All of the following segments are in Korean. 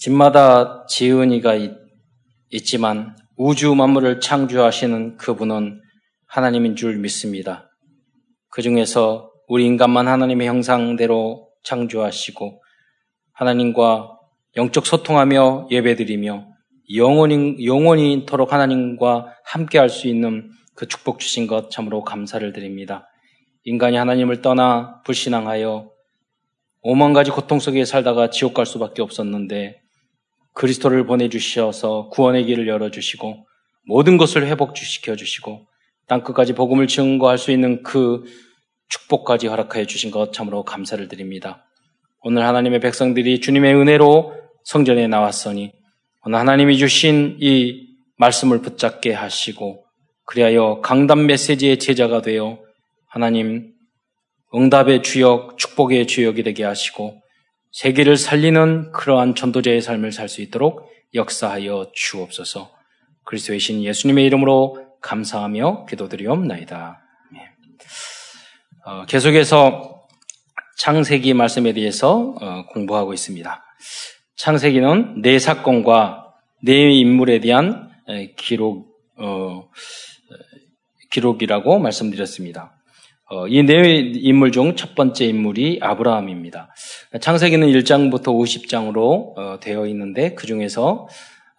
집마다 지은이가 있, 있지만 우주 만물을 창조하시는 그분은 하나님인 줄 믿습니다. 그 중에서 우리 인간만 하나님의 형상대로 창조하시고 하나님과 영적 소통하며 예배드리며 영원히, 영원히토록 하나님과 함께 할 수 있는 그 축복 주신 것 참으로 감사를 드립니다. 인간이 하나님을 떠나 불신앙하여 오만 가지 고통 속에 살다가 지옥 갈 수밖에 없었는데 그리스도를 보내주셔서 구원의 길을 열어주시고 모든 것을 회복시켜 주시고 땅끝까지 복음을 증거할 수 있는 그 축복까지 허락하여 주신 것 참으로 감사를 드립니다. 오늘 하나님의 백성들이 주님의 은혜로 성전에 나왔으니 오늘 하나님이 주신 이 말씀을 붙잡게 하시고 그리하여 강단 메시지의 제자가 되어 하나님 응답의 주역, 축복의 주역이 되게 하시고 세계를 살리는 그러한 전도자의 삶을 살 수 있도록 역사하여 주옵소서. 그리스도의 신 예수님의 이름으로 감사하며 기도드리옵나이다. 어, 계속해서 창세기 말씀에 대해서 어, 공부하고 있습니다. 창세기는 네 사건과 네 인물에 대한 기록 어, 기록이라고 말씀드렸습니다. 어, 이네 인물 중 첫 번째 인물이 아브라함입니다. 창세기는 1장부터 50장으로 어, 되어 있는데 그 중에서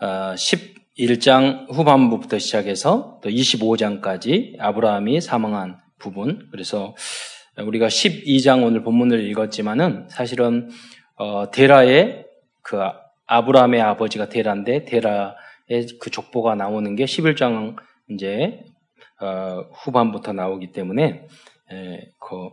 어, 11장 후반부부터 시작해서 또 25장까지 아브라함이 사망한 부분. 그래서 우리가 12장 오늘 본문을 읽었지만은 사실은 어, 데라의 그 아브라함의 아버지가 데라인데 데라의 그 족보가 나오는 게 11장 이제 어, 후반부터 나오기 때문에 그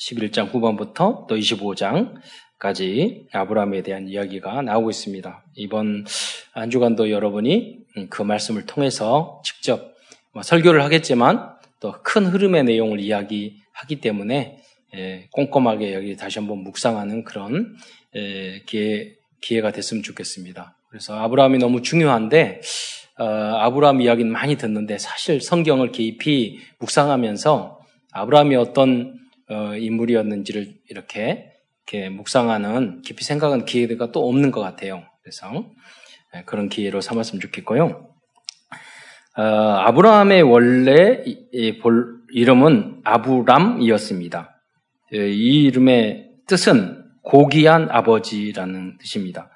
11장 후반부터 또 25장까지 아브라함에 대한 이야기가 나오고 있습니다. 이번 한 주간도 여러분이 그 말씀을 통해서 직접 뭐 설교를 하겠지만 또 큰 흐름의 내용을 이야기하기 때문에 꼼꼼하게 여기 다시 한번 묵상하는 그런 기회, 기회가 됐으면 좋겠습니다. 그래서 아브라함이 너무 중요한데 어, 아브라함 이야기는 많이 듣는데 사실 성경을 깊이 묵상하면서 아브라함이 어떤 어, 인물이었는지를 이렇게, 이렇게 묵상하는 깊이 생각하는 기회가 또 없는 것 같아요. 그래서 네, 그런 기회로 삼았으면 좋겠고요. 어, 아브라함의 원래 이름은 아브람이었습니다. 예, 이 이름의 뜻은 고귀한 아버지라는 뜻입니다.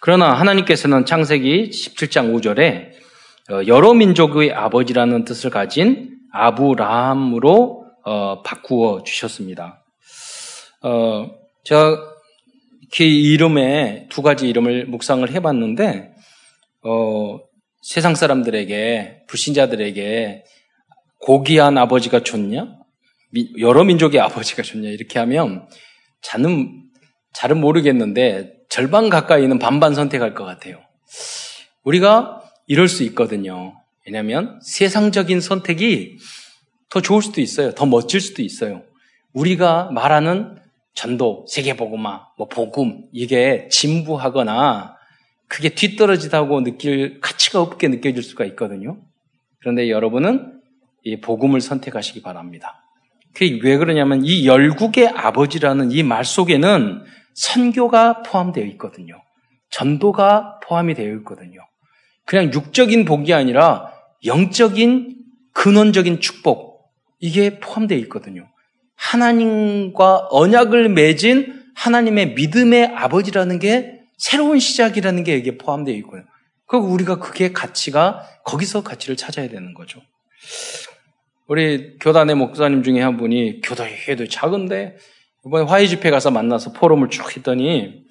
그러나 하나님께서는 창세기 17장 5절에 어, 여러 민족의 아버지라는 뜻을 가진 아브라함으로 어, 바꾸어 주셨습니다. 어, 제가 그 이름에 두 가지 이름을 묵상을 해봤는데, 어, 세상 사람들에게, 불신자들에게 고귀한 아버지가 좋냐? 여러 민족의 아버지가 좋냐? 이렇게 하면 잘은, 잘은 모르겠는데 절반 가까이는 반반 선택할 것 같아요. 우리가 이럴 수 있거든요. 왜냐하면 세상적인 선택이 더 좋을 수도 있어요. 더 멋질 수도 있어요. 우리가 말하는 전도, 세계복음화, 뭐 복음 이게 진부하거나 그게 뒤떨어지다고 느낄 가치가 없게 느껴질 수가 있거든요. 그런데 여러분은 이 복음을 선택하시기 바랍니다. 그게 왜 그러냐면 이 열국의 아버지라는 이 말 속에는 선교가 포함되어 있거든요. 전도가 포함이 되어 있거든요. 그냥 육적인 복이 아니라 영적인 근원적인 축복, 이게 포함되어 있거든요. 하나님과 언약을 맺은 하나님의 믿음의 아버지라는 게 새로운 시작이라는 게 여기에 포함되어 있고요. 그 우리가 그게 가치가 거기서 가치를 찾아야 되는 거죠. 우리 교단의 목사님 중에 한 분이 교단회도 작은데 이번에 화해 집회 가서 만나서 포럼을 쭉 했더니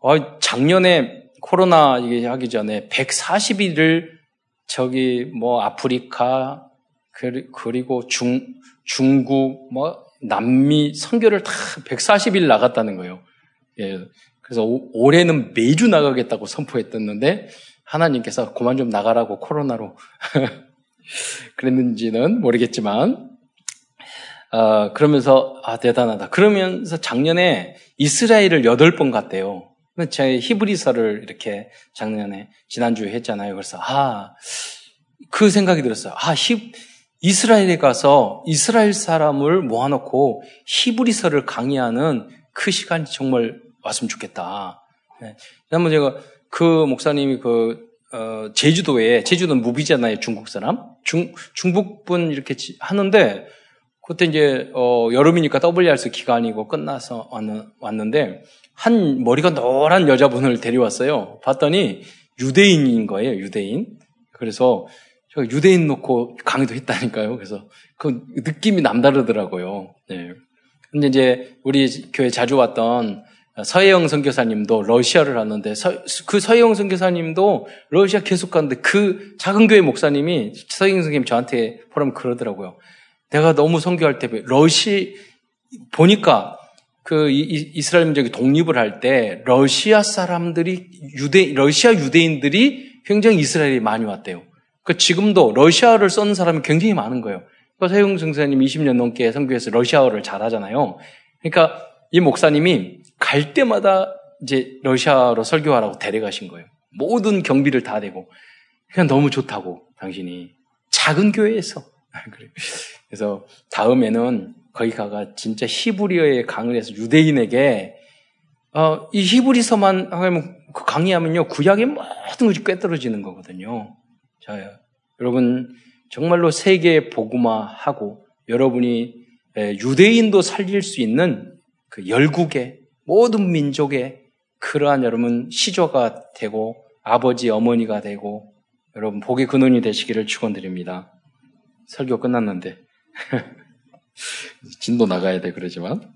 어, 작년에 코로나 하기 전에 140일을 저기 뭐 아프리카 그리고 중, 중국, 뭐, 남미 선교를 다 140일 나갔다는 거예요. 예. 그래서 오, 올해는 매주 나가겠다고 선포했었는데, 하나님께서 그만 좀 나가라고 코로나로 그랬는지는 모르겠지만, 어, 그러면서, 아, 대단하다. 그러면서 작년에 이스라엘을 8번 갔대요. 제 히브리서를 이렇게 작년에, 지난주에 했잖아요. 그래서, 아, 그 생각이 들었어요. 아, 히, 이스라엘에 가서 이스라엘 사람을 모아놓고 히브리서를 강의하는 그 시간이 정말 왔으면 좋겠다. 네. 한번 제가 그 목사님이 그 어, 제주도에 제주도는 무비잖아요 중국 사람 중 중북분 이렇게 하는데 그때 이제 어, 여름이니까 WRC 기간이고 끝나서 왔는, 왔는데 한 머리가 노란 여자분을 데려왔어요. 봤더니 유대인인 거예요, 유대인. 그래서 저 유대인 놓고 강의도 했다니까요. 그래서 그 느낌이 남다르더라고요. 네. 근데 이제 우리 교회 자주 왔던 서혜영 선교사님도 러시아를 하는데 서, 그 서혜영 선교사님도 러시아 계속 가는데 그 작은 교회 목사님이 서혜영 선생님 저한테 보라면 그러더라고요. 내가 너무 선교할 때 러시 보니까 그 이스라엘 민족이 독립을 할 때 러시아 사람들이 유대 러시아 유대인들이 굉장히 이스라엘에 많이 왔대요. 그 지금도 러시아를 쓰는 사람이 굉장히 많은 거예요. 그 서영 선생님 20년 넘게 선교해서 러시아어를 잘하잖아요. 그러니까 이 목사님이 갈 때마다 이제 러시아로 설교하라고 데려가신 거예요. 모든 경비를 다 대고. 그냥 너무 좋다고 당신이 작은 교회에서 그래서 다음에는 거기 가가 진짜 히브리어에 강을 해서 유대인에게 어, 이 히브리서만 하면 그 강의하면요 구약의 모든 것이 꿰떨어지는 거거든요. 자, 여러분 정말로 세계 복음화하고 여러분이 유대인도 살릴 수 있는 그 열국의 모든 민족의 그러한 여러분 시조가 되고 아버지 어머니가 되고 여러분 복의 근원이 되시기를 축원드립니다. 설교 끝났는데 진도 나가야 돼 그러지만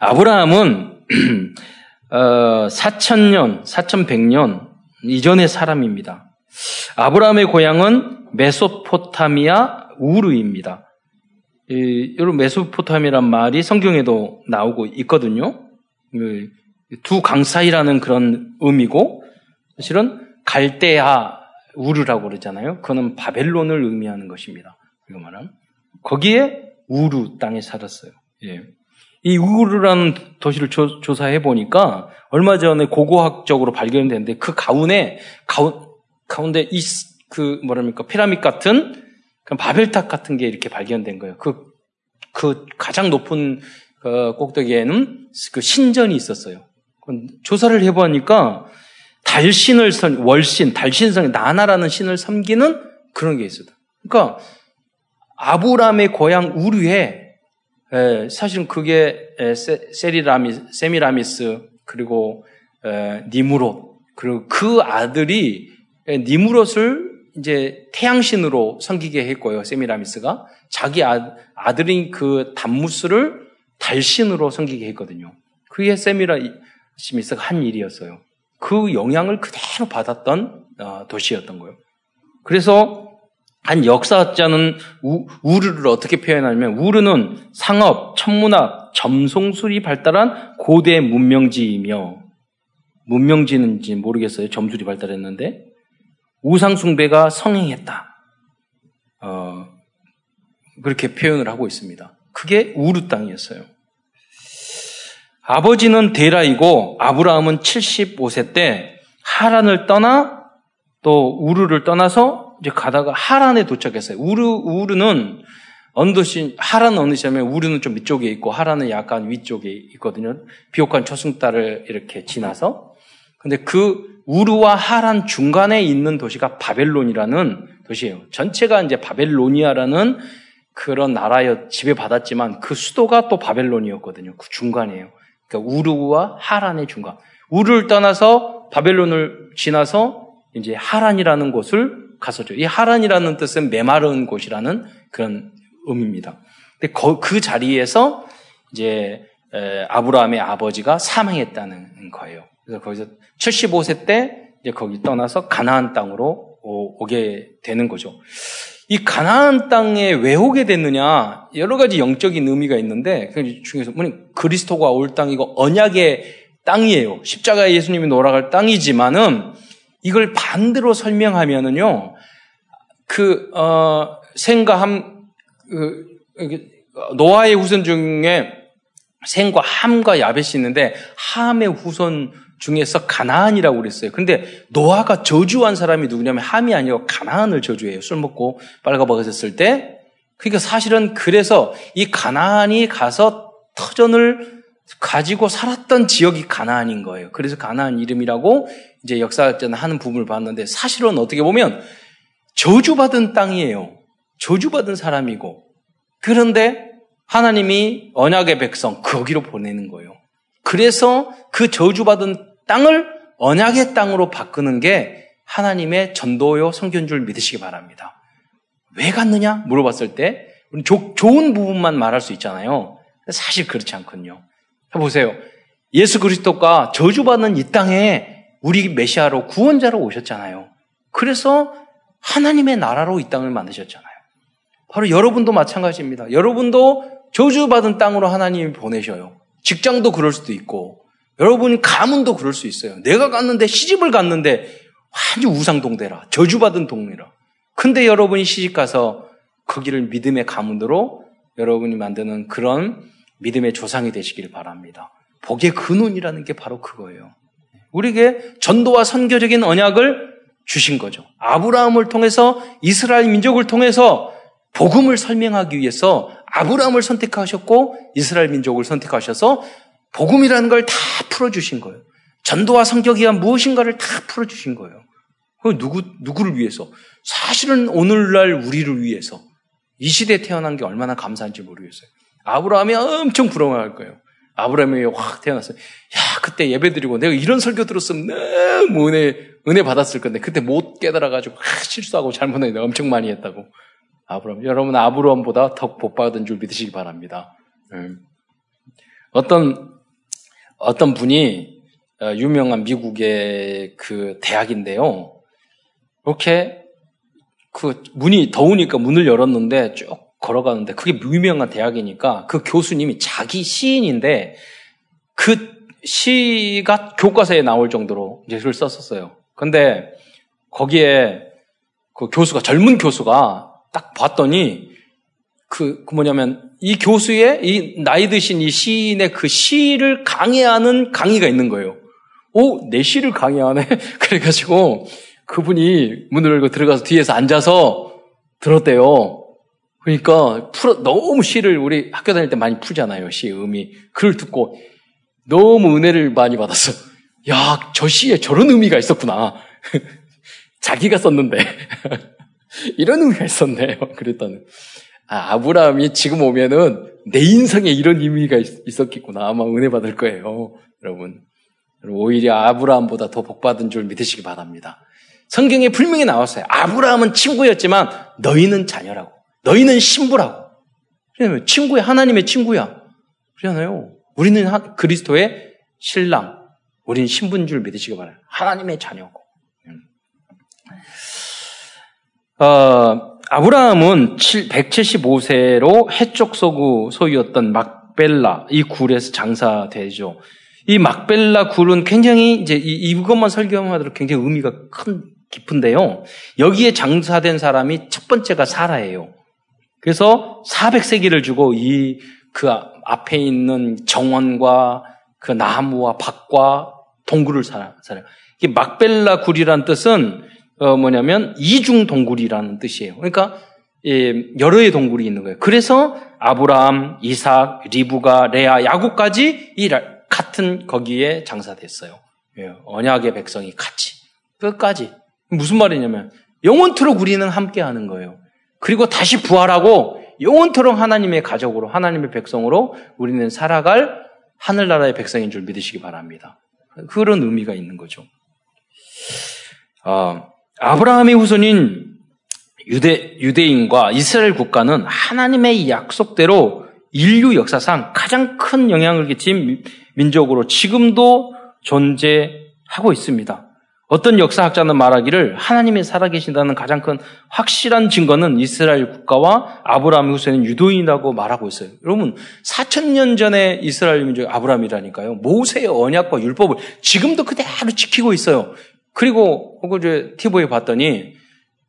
아브라함은 어, 4천년, 4천백년 이전의 사람입니다. 아브라함의 고향은 메소포타미아 우르입니다. 이, 여러분 메소포타미란 말이 성경에도 나오고 있거든요. 두 강 사이라는 그런 의미고 사실은 갈대아 우르라고 그러잖아요. 그거는 바벨론을 의미하는 것입니다. 이거 말은 거기에 우르 땅에 살았어요. 예. 이 우르라는 도시를 조, 사해 보니까 얼마 전에 고고학적으로 발견됐는데 그 가운데 가운, 가운데 이 그 뭐랍니까 피라밋 같은 그 바벨탑 같은 게 이렇게 발견된 거예요. 그, 그 가장 높은 그 꼭대기에는 그 신전이 있었어요. 조사를 해보니까 달신을 선, 월신, 달신성, 나나라는 신을 섬기는 그런 게 있어요. 그러니까 아브람의 고향 우르에 에, 사실은 그게 에, 세, 세리라미, 세미라미스 그리고 에, 니무롯 그리고 그 아들이 에, 니무롯을 이제 태양신으로 섬기게 했고요. 세미라미스가 자기 아, 아들인 그 단무스를 달신으로 섬기게 했거든요. 그게 세미라미스가 한 일이었어요. 그 영향을 그대로 받았던 어, 도시였던 거예요. 그래서 한 역사학자는 우, 우르를 어떻게 표현하냐면 우르는 상업, 천문학, 점송술이 발달한 고대 문명지이며 문명지는지 모르겠어요. 점술이 발달했는데 우상숭배가 성행했다. 어, 그렇게 표현을 하고 있습니다. 그게 우르 땅이었어요. 아버지는 데라이고 아브라함은 75세 때 하란을 떠나 또 우르를 떠나서 이제 가다가 하란에 도착했어요. 우르 우르는 언더시 하란은 어느 시냐면 우르는 좀 위쪽에 있고 하란은 약간 위쪽에 있거든요. 비옥한 초승달을 이렇게 지나서 근데 그 우르와 하란 중간에 있는 도시가 바벨론이라는 도시예요. 전체가 이제 바벨로니아라는 그런 나라에 지배받았지만 그 수도가 또 바벨론이었거든요. 그 중간이에요. 그러니까 우르와 하란의 중간. 우르를 떠나서 바벨론을 지나서 이제 하란이라는 곳을 갔었죠. 이 하란이라는 뜻은 메마른 곳이라는 그런 의미입니다. 근데 그 자리에서 이제 아브라함의 아버지가 사망했다는 거예요. 그래서 거기서 75세 때 이제 거기 떠나서 가나안 땅으로 오 게 되는 거죠. 이 가나안 땅에 왜 오게 됐느냐 여러 가지 영적인 의미가 있는데 그 중에서 뭐냐 그리스도가 올 땅이고 언약의 땅이에요. 십자가 예수님이 놀아갈 땅이지만은 이걸 반대로 설명하면은요 그 어, 생과 함 그, 노아의 후손 중에 생과 함과 야벳이 있는데 함의 후손 중에서 가나안이라고 그랬어요. 근데 노아가 저주한 사람이 누구냐면 함이 아니고 가나안을 저주해요. 술 먹고 빨가벗었을 때. 그러니까 사실은 그래서 이 가나안이 가서 터전을 가지고 살았던 지역이 가나안인 거예요. 그래서 가나안 이름이라고 이제 역사학자는 하는 부분을 봤는데 사실은 어떻게 보면 저주받은 땅이에요. 저주받은 사람이고 그런데 하나님이 언약의 백성 거기로 보내는 거예요. 그래서 그 저주받은 땅을 언약의 땅으로 바꾸는 게 하나님의 전도요 성견 줄 믿으시기 바랍니다. 왜 갔느냐 물어봤을 때 조, 좋은 부분만 말할 수 있잖아요. 사실 그렇지 않거든요. 보세요. 예수 그리스도가 저주받는 이 땅에 우리 메시아로 구원자로 오셨잖아요. 그래서 하나님의 나라로 이 땅을 만드셨잖아요. 바로 여러분도 마찬가지입니다. 여러분도 저주받은 땅으로 하나님이 보내셔요. 직장도 그럴 수도 있고, 여러분 가문도 그럴 수 있어요. 내가 갔는데 시집을 갔는데 완전 우상 동대라. 저주받은 동네라. 근데 여러분이 시집 가서 거기를 믿음의 가문으로 여러분이 만드는 그런 믿음의 조상이 되시길 바랍니다. 복의 근원이라는 게 바로 그거예요. 우리에게 전도와 선교적인 언약을 주신 거죠. 아브라함을 통해서 이스라엘 민족을 통해서 복음을 설명하기 위해서 아브라함을 선택하셨고 이스라엘 민족을 선택하셔서 복음이라는 걸 다 풀어주신 거예요. 전도와 성격이야 무엇인가를 다 풀어주신 거예요. 그 누구, 누구를 위해서? 사실은 오늘날 우리를 위해서. 이 시대에 태어난 게 얼마나 감사한지 모르겠어요. 아브라함이 엄청 부러워할 거예요. 아브라함이 확 태어났어요. 야, 그때 예배 드리고 내가 이런 설교 들었으면 너무 은혜, 은혜 받았을 건데 그때 못 깨달아가지고 아, 실수하고 잘못했는데 엄청 많이 했다고. 아브라함. 여러분, 아브라함보다 더 복받은 줄 믿으시기 바랍니다. 음. 어떤, 어떤 분이 어, 유명한 미국의 그 대학인데요. 이렇게 그 문이 더우니까 문을 열었는데 쭉 걸어가는데 그게 유명한 대학이니까 그 교수님이 자기 시인인데 그 시가 교과서에 나올 정도로 글 썼었어요. 근데 거기에 그 교수가 젊은 교수가 딱 봤더니 그, 그 뭐냐면 이 교수의 이 나이 드신 이 시인의 그 시를 강의하는 강의가 있는 거예요. 오, 내 시를 강의하네? 그래가지고 그분이 문을 열고 들어가서 뒤에서 앉아서 들었대요. 그러니까 풀어, 너무 시를 우리 학교 다닐 때 많이 풀잖아요. 시의 의미. 그걸 듣고 너무 은혜를 많이 받았어. 야, 저 시에 저런 의미가 있었구나. 자기가 썼는데. 이런 의미가 있었네요. 그랬더니. 아, 아브라함이 지금 오면은 내 인생에 이런 의미가 있, 었겠구나. 아마 은혜 받을 거예요. 여러분. 오히려 아브라함보다 더 복받은 줄 믿으시기 바랍니다. 성경에 분명히 나왔어요. 아브라함은 친구였지만 너희는 자녀라고. 너희는 신부라고. 그러면 친구야. 하나님의 친구야. 그러잖아요. 우리는 그리스도의 신랑. 우리는 신부인 줄 믿으시기 바라요. 하나님의 자녀고. 어, 아브라함은 175세로 해쪽 서구 소유였던 막벨라 이 굴에서 장사되죠. 이 막벨라 굴은 굉장히 이제 이것만 설교하더라도 굉장히 의미가 큰 깊은데요. 여기에 장사된 사람이 첫 번째가 사라예요. 그래서 400세기를 주고 이 그 앞에 있는 정원과 그 나무와 밭과 동굴을 살아요. 이게 막벨라 굴이란 뜻은 어, 뭐냐면 이중 동굴이라는 뜻이에요. 그러니까 예, 여러 의 동굴이 있는 거예요. 그래서 아브라함, 이삭, 리브가, 레아, 야곱까지 이 같은 거기에 장사됐어요. 예, 언약의 백성이 같이 끝까지 무슨 말이냐면 영원토록 우리는 함께하는 거예요. 그리고 다시 부활하고 영원토록 하나님의 가족으로 하나님의 백성으로 우리는 살아갈 하늘나라의 백성인 줄 믿으시기 바랍니다. 그런 의미가 있는 거죠. 어, 아브라함의 후손인 유대, 유대인과 이스라엘 국가는 하나님의 약속대로 인류 역사상 가장 큰 영향을 끼친 민족으로 지금도 존재하고 있습니다. 어떤 역사학자는 말하기를 하나님이 살아계신다는 가장 큰 확실한 증거는 이스라엘 국가와 아브라함의 후손인 유도인이라고 말하고 있어요. 여러분, 4천년 전에 이스라엘 민족 아브라함이라니까요. 모세의 언약과 율법을 지금도 그대로 지키고 있어요. 그리고 어제 티보에 봤더니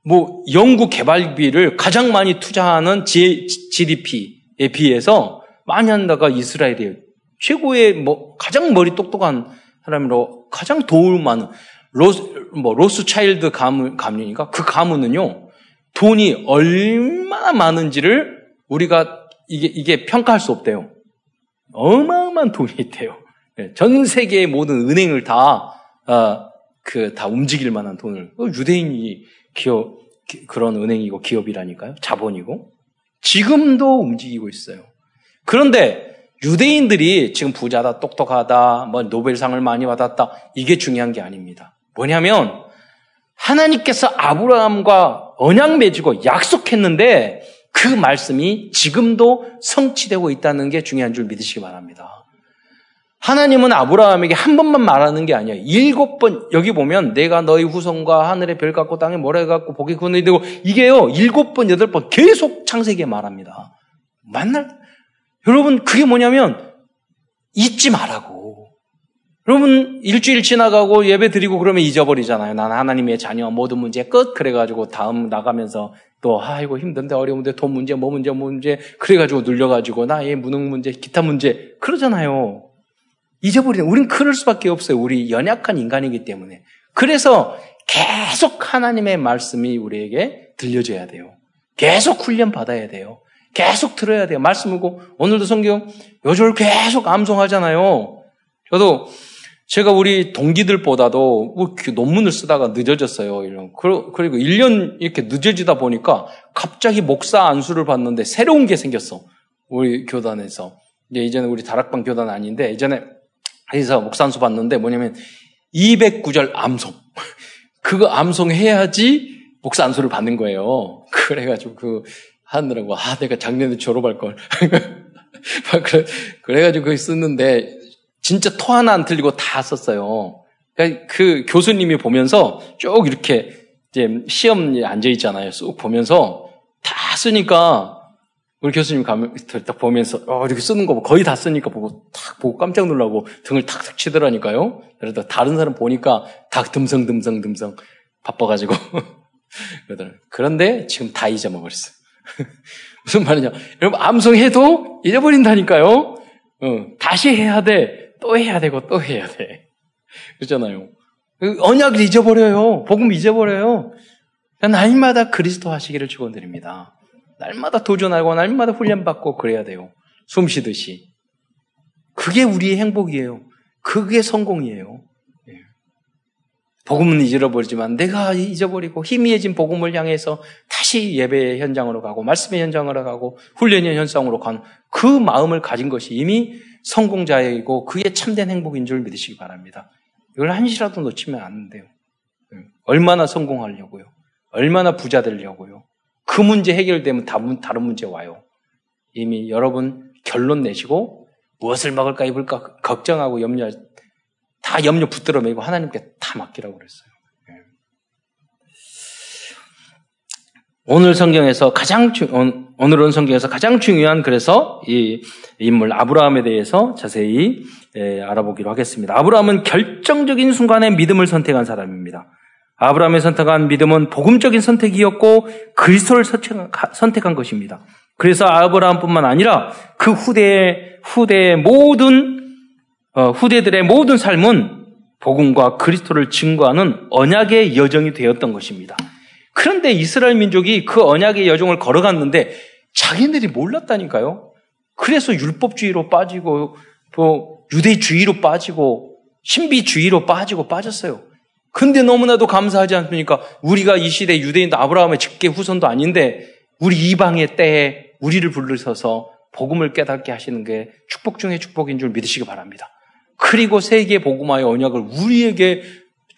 뭐 연구 개발비를 가장 많이 투자하는 GDP에 비해서 많이 한다가 이스라엘이에요. 최고의 뭐 가장 머리 똑똑한 사람으로 가장 도움 많은 로스 뭐 로스 차일드 가문 가문이니까 그 가문은요 돈이 얼마나 많은지를 우리가 이게 이게 평가할 수 없대요. 어마어마한 돈이 있대요. 예, 전 세계의 모든 은행을 다, 아, 그, 다 움직일 만한 돈을. 어, 유대인이 기업, 그런 은행이고 기업이라니까요. 자본이고. 지금도 움직이고 있어요. 그런데 유대인들이 지금 부자다, 똑똑하다, 뭐 노벨상을 많이 받았다. 이게 중요한 게 아닙니다. 뭐냐면 하나님께서 아브라함과 언약 맺고 약속했는데 그 말씀이 지금도 성취되고 있다는 게 중요한 줄 믿으시기 바랍니다. 하나님은 아브라함에게 한 번만 말하는 게 아니에요. 일곱 번, 여기 보면 내가 너희 후손과 하늘의 별 갖고 땅에 모래 갖고 복이 그늘이 되고 이게요, 일곱 번, 여덟 번 계속 창세기에 말합니다. 만날, 여러분, 그게 뭐냐면 잊지 말라고. 여러분, 일주일 지나가고 예배 드리고 그러면 잊어버리잖아요. 난 하나님의 자녀, 모든 문제 끝. 그래가지고 다음 나가면서 또, 아이고, 힘든데, 어려운데, 돈 문제, 뭐 문제, 뭐 문제. 그래가지고 눌려가지고, 나의 무능 문제, 기타 문제. 그러잖아요. 잊어버리는, 우린 그럴 수밖에 없어요. 우리 연약한 인간이기 때문에. 그래서 계속 하나님의 말씀이 우리에게 들려줘야 돼요. 계속 훈련 받아야 돼요. 계속 들어야 돼요. 말씀이고, 오늘도 성경 요절 계속 암송하잖아요. 저도 제가 우리 동기들보다도 뭐 논문을 쓰다가 늦어졌어요. 이런. 그리고 1년 이렇게 늦어지다 보니까 갑자기 목사 안수를 받는데 새로운 게 생겼어. 우리 교단에서. 이제 이제는 우리 다락방 교단 아닌데 예전에 해서 목사 안수 받는데 뭐냐면 209절 암송. 그거 암송해야지 목사 안수를 받는 거예요. 그래가지고 그 하느라고 아 내가 작년에 졸업할 걸. 그래, 그래가지고 그거 썼는데 진짜 토 하나 안 틀리고 다 썼어요. 그러니까 그 교수님이 보면서 쭉 이렇게 이제 시험에 앉아 있잖아요. 쑥 보면서 다 쓰니까 우리 교수님 가면 딱 보면서 어, 이렇게 쓰는 거 거의 다 쓰니까 보고 탁 보고 깜짝 놀라고 등을 탁탁 치더라니까요. 그래서 다른 사람 보니까 다 듬성듬성 듬성 바빠가지고. 그런데 지금 다 잊어먹었어요. 무슨 말이냐? 여러분 암송해도 잊어버린다니까요. 어, 다시 해야 돼. 또 해야 되고 또 해야 돼. 그렇잖아요. 그 언약을 잊어버려요. 복음 잊어버려요. 날마다 그리스도 하시기를 축원드립니다. 날마다 도전하고 날마다 훈련받고 그래야 돼요. 숨 쉬듯이. 그게 우리의 행복이에요. 그게 성공이에요. 예. 복음은 잊어버리지만 내가 잊어버리고 희미해진 복음을 향해서 다시 예배의 현장으로 가고 말씀의 현장으로 가고 훈련의 현장으로 가는 그 마음을 가진 것이 이미 성공자이고 그게 참된 행복인 줄 믿으시기 바랍니다. 이걸 한시라도 놓치면 안 돼요. 예. 얼마나 성공하려고요? 얼마나 부자 되려고요? 그 문제 해결되면 다른 문제 와요. 이미 여러분 결론 내시고 무엇을 먹을까 입을까 걱정하고 염려 다 염려 붙들어 매고 하나님께 다 맡기라고 그랬어요. 예. 오늘 성경에서 가장 중, 오늘은 성경에서 가장 중요한 그래서 이 인물 아브라함에 대해서 자세히 예, 알아보기로 하겠습니다. 아브라함은 결정적인 순간에 믿음을 선택한 사람입니다. 아브라함의 선택한 믿음은 복음적인 선택이었고 그리스도를 선택한 것입니다. 그래서 아브라함뿐만 아니라 그 후대의 후대의 모든 어, 후대들의 모든 삶은 복음과 그리스도를 증거하는 언약의 여정이 되었던 것입니다. 그런데 이스라엘 민족이 그 언약의 여정을 걸어갔는데 자기네들이 몰랐다니까요. 그래서 율법주의로 빠지고 또 유대주의로 빠지고 신비주의로 빠지고 빠졌어요. 근데 너무나도 감사하지 않습니까? 우리가 이 시대 유대인도 아브라함의 직계 후손도 아닌데 우리 이방의 때에 우리를 불러서서 복음을 깨닫게 하시는 게 축복 중의 축복인 줄 믿으시기 바랍니다. 그리고 세계 복음화의 언약을 우리에게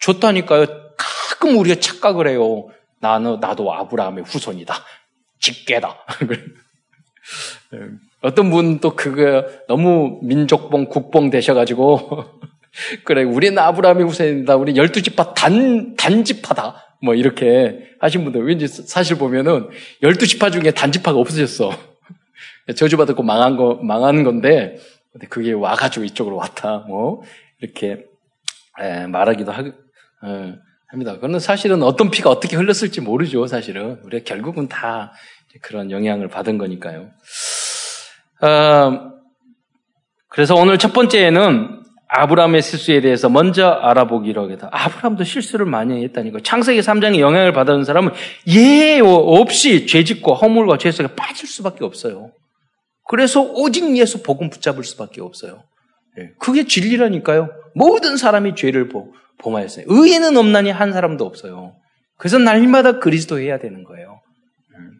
줬다니까요. 가끔 우리가 착각을 해요. 나는 나도 아브라함의 후손이다. 직계다. 어떤 분 또 그거 너무 민족봉, 국봉 되셔가지고, 그래, 우리는 아브라함의 후손이다. 우리 열두 지파 단, 단지파다. 뭐 이렇게 하신 분들, 왠지 사실 보면은 열두 지파 중에 단지파가 없어졌어. 저주받았고 망한 거, 망하는 건데, 근데 그게 와가지고 이쪽으로 왔다. 뭐, 이렇게, 에, 말하기도 하, 어, 합니다. 그거는 사실은 어떤 피가 어떻게 흘렀을지 모르죠, 사실은. 우리가 결국은 다 그런 영향을 받은 거니까요. 어, 그래서 오늘 첫 번째에는 아브라함의 실수에 대해서 먼저 알아보기로 하겠다. 아브라함도 실수를 많이 했다니까. 창세기 3장에 영향을 받은 사람은 예 없이 죄짓고 허물과 죄 속에 빠질 수밖에 없어요. 그래서 오직 예수 복음 붙잡을 수밖에 없어요. 예, 그게 진리라니까요. 모든 사람이 죄를 범하였어요. 의인은 없나니 한 사람도 없어요. 그래서 날마다 그리스도 해야 되는 거예요. 음.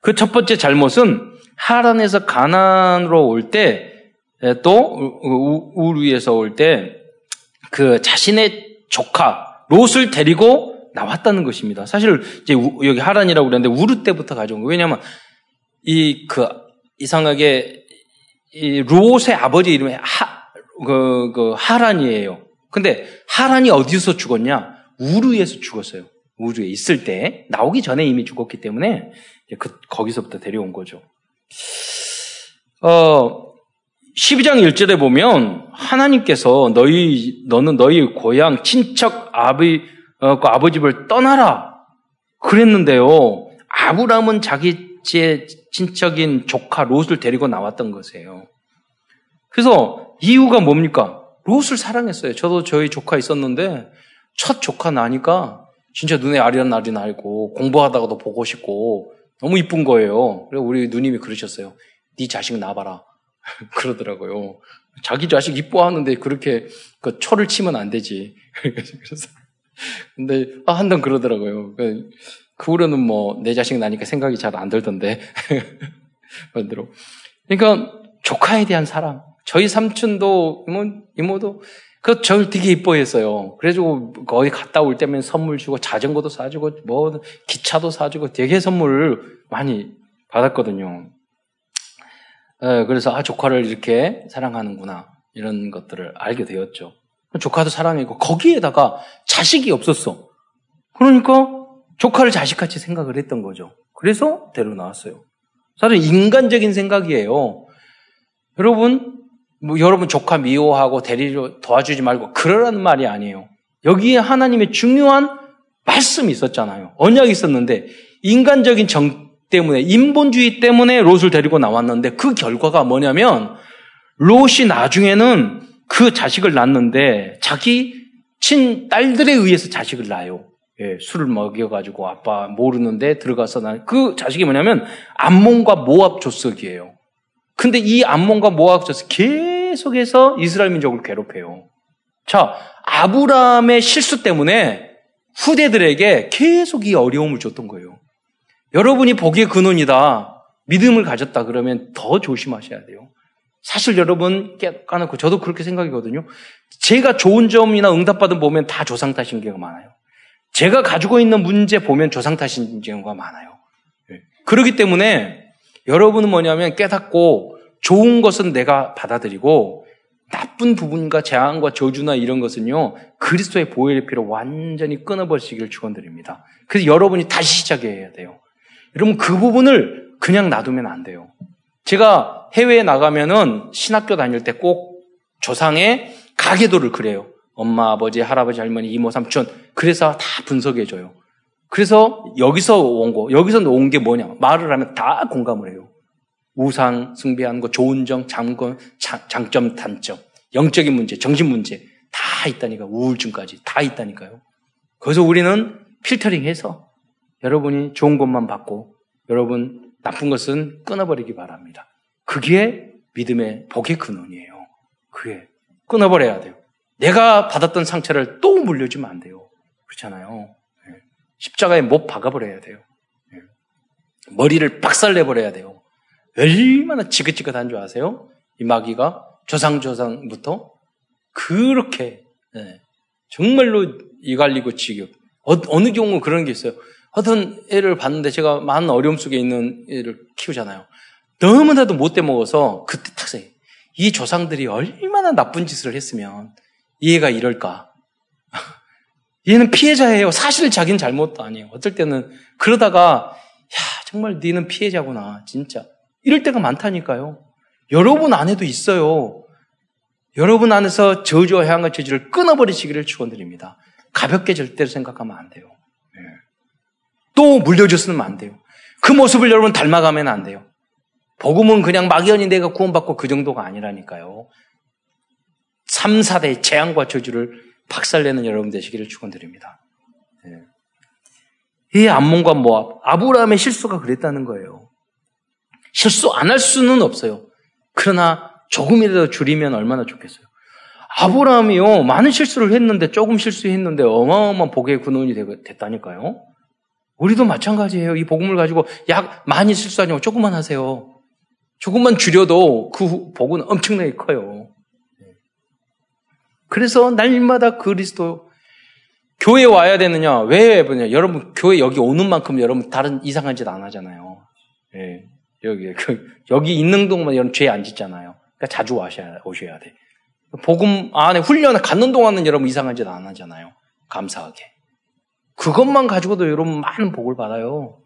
그첫 번째 잘못은 하란에서 가난으로 올 때, 또 우르에서 올 때, 그 자신의 조카 롯을 데리고 나왔다는 것입니다. 사실 이제 여기 하란이라고 그랬는데 우르 때부터 가져온 거예요. 왜냐하면 이 그 이상하게 이 롯의 아버지 이름이 하, 그, 그 하란이에요. 근데 하란이 어디서 죽었냐? 우르에서 죽었어요. 우르에 있을 때 나오기 전에 이미 죽었기 때문에 그 거기서부터 데려온 거죠. 어 12장 1절에 보면 하나님께서 너희 너는 너희 고향 친척 아비 어, 그 아버지 집을 떠나라 그랬는데요. 아브라함은 자기 제 친척인 조카 롯을 데리고 나왔던 것이에요. 그래서 이유가 뭡니까? 롯을 사랑했어요. 저도 저희 조카 있었는데 첫 조카 나니까 진짜 눈에 아리란 날이 날고 공부하다가도 보고 싶고 너무 이쁜 거예요. 그래서 우리 누님이 그러셨어요. 네 자식 낳아봐라. 그러더라고요. 자기 자식 이뻐하는데 그렇게 그 초를 치면 안 되지. 그래서 근데 아, 한단 그러더라고요. 그, 그 후로는 뭐 내 자식 나니까 생각이 잘 안 들던데. 반대로. 그러니까 조카에 대한 사랑. 저희 삼촌도 이모, 이모도 그 저를 되게 이뻐했어요. 그래가지고 거기 갔다 올 때면 선물 주고 자전거도 사주고 뭐 기차도 사주고 되게 선물을 많이 받았거든요. 에, 그래서 아 조카를 이렇게 사랑하는구나 이런 것들을 알게 되었죠. 조카도 사랑했고 거기에다가 자식이 없었어. 그러니까 조카를 자식같이 생각을 했던 거죠. 그래서 데려 나왔어요. 사실 인간적인 생각이에요. 여러분 뭐 여러분 조카 미워하고 대리로 도와주지 말고 그러라는 말이 아니에요. 여기에 하나님의 중요한 말씀이 있었잖아요. 언약이 있었는데 인간적인 정 때문에 인본주의 때문에 롯을 데리고 나왔는데 그 결과가 뭐냐면 롯이 나중에는 그 자식을 낳는데 자기 친 딸들에 의해서 자식을 낳아요. 예, 술을 먹여가지고 아빠 모르는데 들어가서 난 그 자식이 뭐냐면 암몬과 모압 조석이에요. 근데 이 암몬과 모압 조석 계속해서 이스라엘 민족을 괴롭혀요. 자, 아브라함의 실수 때문에 후대들에게 계속 이 어려움을 줬던 거예요. 여러분이 복의 근원이다. 믿음을 가졌다 그러면 더 조심하셔야 돼요. 사실 여러분 까놓고 저도 그렇게 생각이거든요. 제가 좋은 점이나 응답받은 보면 다 조상 탓인 경우가 많아요. 제가 가지고 있는 문제 보면 조상 탓인 경우가 많아요. 예. 그렇기 때문에 여러분은 뭐냐면 깨닫고 좋은 것은 내가 받아들이고 나쁜 부분과 재앙과 저주나 이런 것은요 그리스도의 보혈의 피로 완전히 끊어버리시기를 축원드립니다. 그래서 여러분이 다시 시작해야 돼요. 여러분 그 부분을 그냥 놔두면 안 돼요. 제가 해외에 나가면은 신학교 다닐 때 꼭 조상의 가계도를 그래요. 엄마, 아버지, 할아버지, 할머니, 이모, 삼촌. 그래서 다 분석해줘요. 그래서 여기서 온 거, 여기서 온 게 뭐냐. 말을 하면 다 공감을 해요. 우상, 숭배하는 거, 좋은 점, 장건, 장점, 단점, 영적인 문제, 정신 문제 다 있다니까. 우울증까지 다 있다니까요. 그래서 우리는 필터링 해서 여러분이 좋은 것만 받고 여러분 나쁜 것은 끊어버리기 바랍니다. 그게 믿음의 복의 근원이에요. 그게 끊어버려야 돼요. 내가 받았던 상처를 또 물려주면 안 돼요. 그렇잖아요. 네. 십자가에 못 박아버려야 돼요. 네. 머리를 박살내버려야 돼요. 얼마나 지긋지긋한 줄 아세요? 이 마귀가 조상조상부터 그렇게 네. 정말로 이갈리고 지겹. 어, 어느 경우 그런 게 있어요. 어떤 애를 봤는데 제가 많은 어려움 속에 있는 애를 키우잖아요. 너무나도 못돼 먹어서 그때 탁생. 이 조상들이 얼마나 나쁜 짓을 했으면 이 애가 이럴까? 얘는 피해자예요. 사실 자기는 잘못도 아니에요. 어떨 때는 그러다가 야 정말 너는 피해자구나 진짜 이럴 때가 많다니까요. 여러분 안에도 있어요. 여러분 안에서 저주와 향한 저주를 끊어버리시기를 축원드립니다. 가볍게 절대로 생각하면 안 돼요. 또 물려줬으면 안 돼요. 그 모습을 여러분 닮아가면 안 돼요. 복음은 그냥 막연히 내가 구원받고 그 정도가 아니라니까요. 3, 4대 재앙과 저주를 박살내는 여러분 되시기를 축원드립니다. 네. 이 암몬과 모압, 아브라함의 실수가 그랬다는 거예요. 실수 안 할 수는 없어요. 그러나 조금이라도 줄이면 얼마나 좋겠어요. 아브라함이요, 많은 실수를 했는데, 조금 실수했는데, 어마어마한 복의 근원이 됐다니까요. 우리도 마찬가지예요. 이 복음을 가지고 약 많이 실수하지 고 조금만 하세요. 조금만 줄여도 그 복은 엄청나게 커요. 그래서 날마다 그리스도 교회 와야 되느냐? 왜 뭐냐? 여러분 교회 여기 오는 만큼 여러분 다른 이상한 짓 안 하잖아요. 예. 여기 그, 여기 있는 동안 여러분 죄 안 짓잖아요. 그러니까 자주 와셔야 오셔야 돼. 복음 안에 훈련을 갖는 동안은 여러분 이상한 짓 안 하잖아요. 감사하게. 그것만 가지고도 여러분 많은 복을 받아요.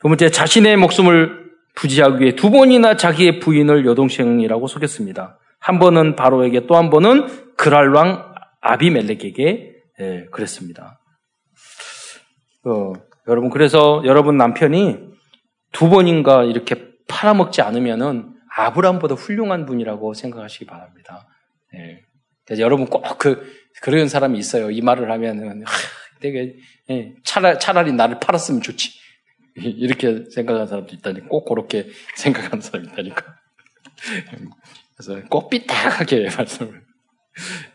두 번째, 자신의 목숨을 부지하기 위해 두 번이나 자기의 부인을 여동생이라고 속였습니다. 한 번은 바로에게 또 한 번은 그랄왕 아비멜렉에게 예, 그랬습니다. 어, 여러분 그래서 여러분 남편이 두 번인가 이렇게 팔아먹지 않으면은 아브람보다 훌륭한 분이라고 생각하시기 바랍니다. 예. 여러분 꼭 그, 그런 사람이 있어요. 이 말을 하면은, 하, 되게, 예, 차라리, 차라리 나를 팔았으면 좋지. 이렇게 생각하는 사람도 있다니, 꼭 그렇게 생각하는 사람이 있다니까. 그래서 꼭 삐딱하게 말씀을.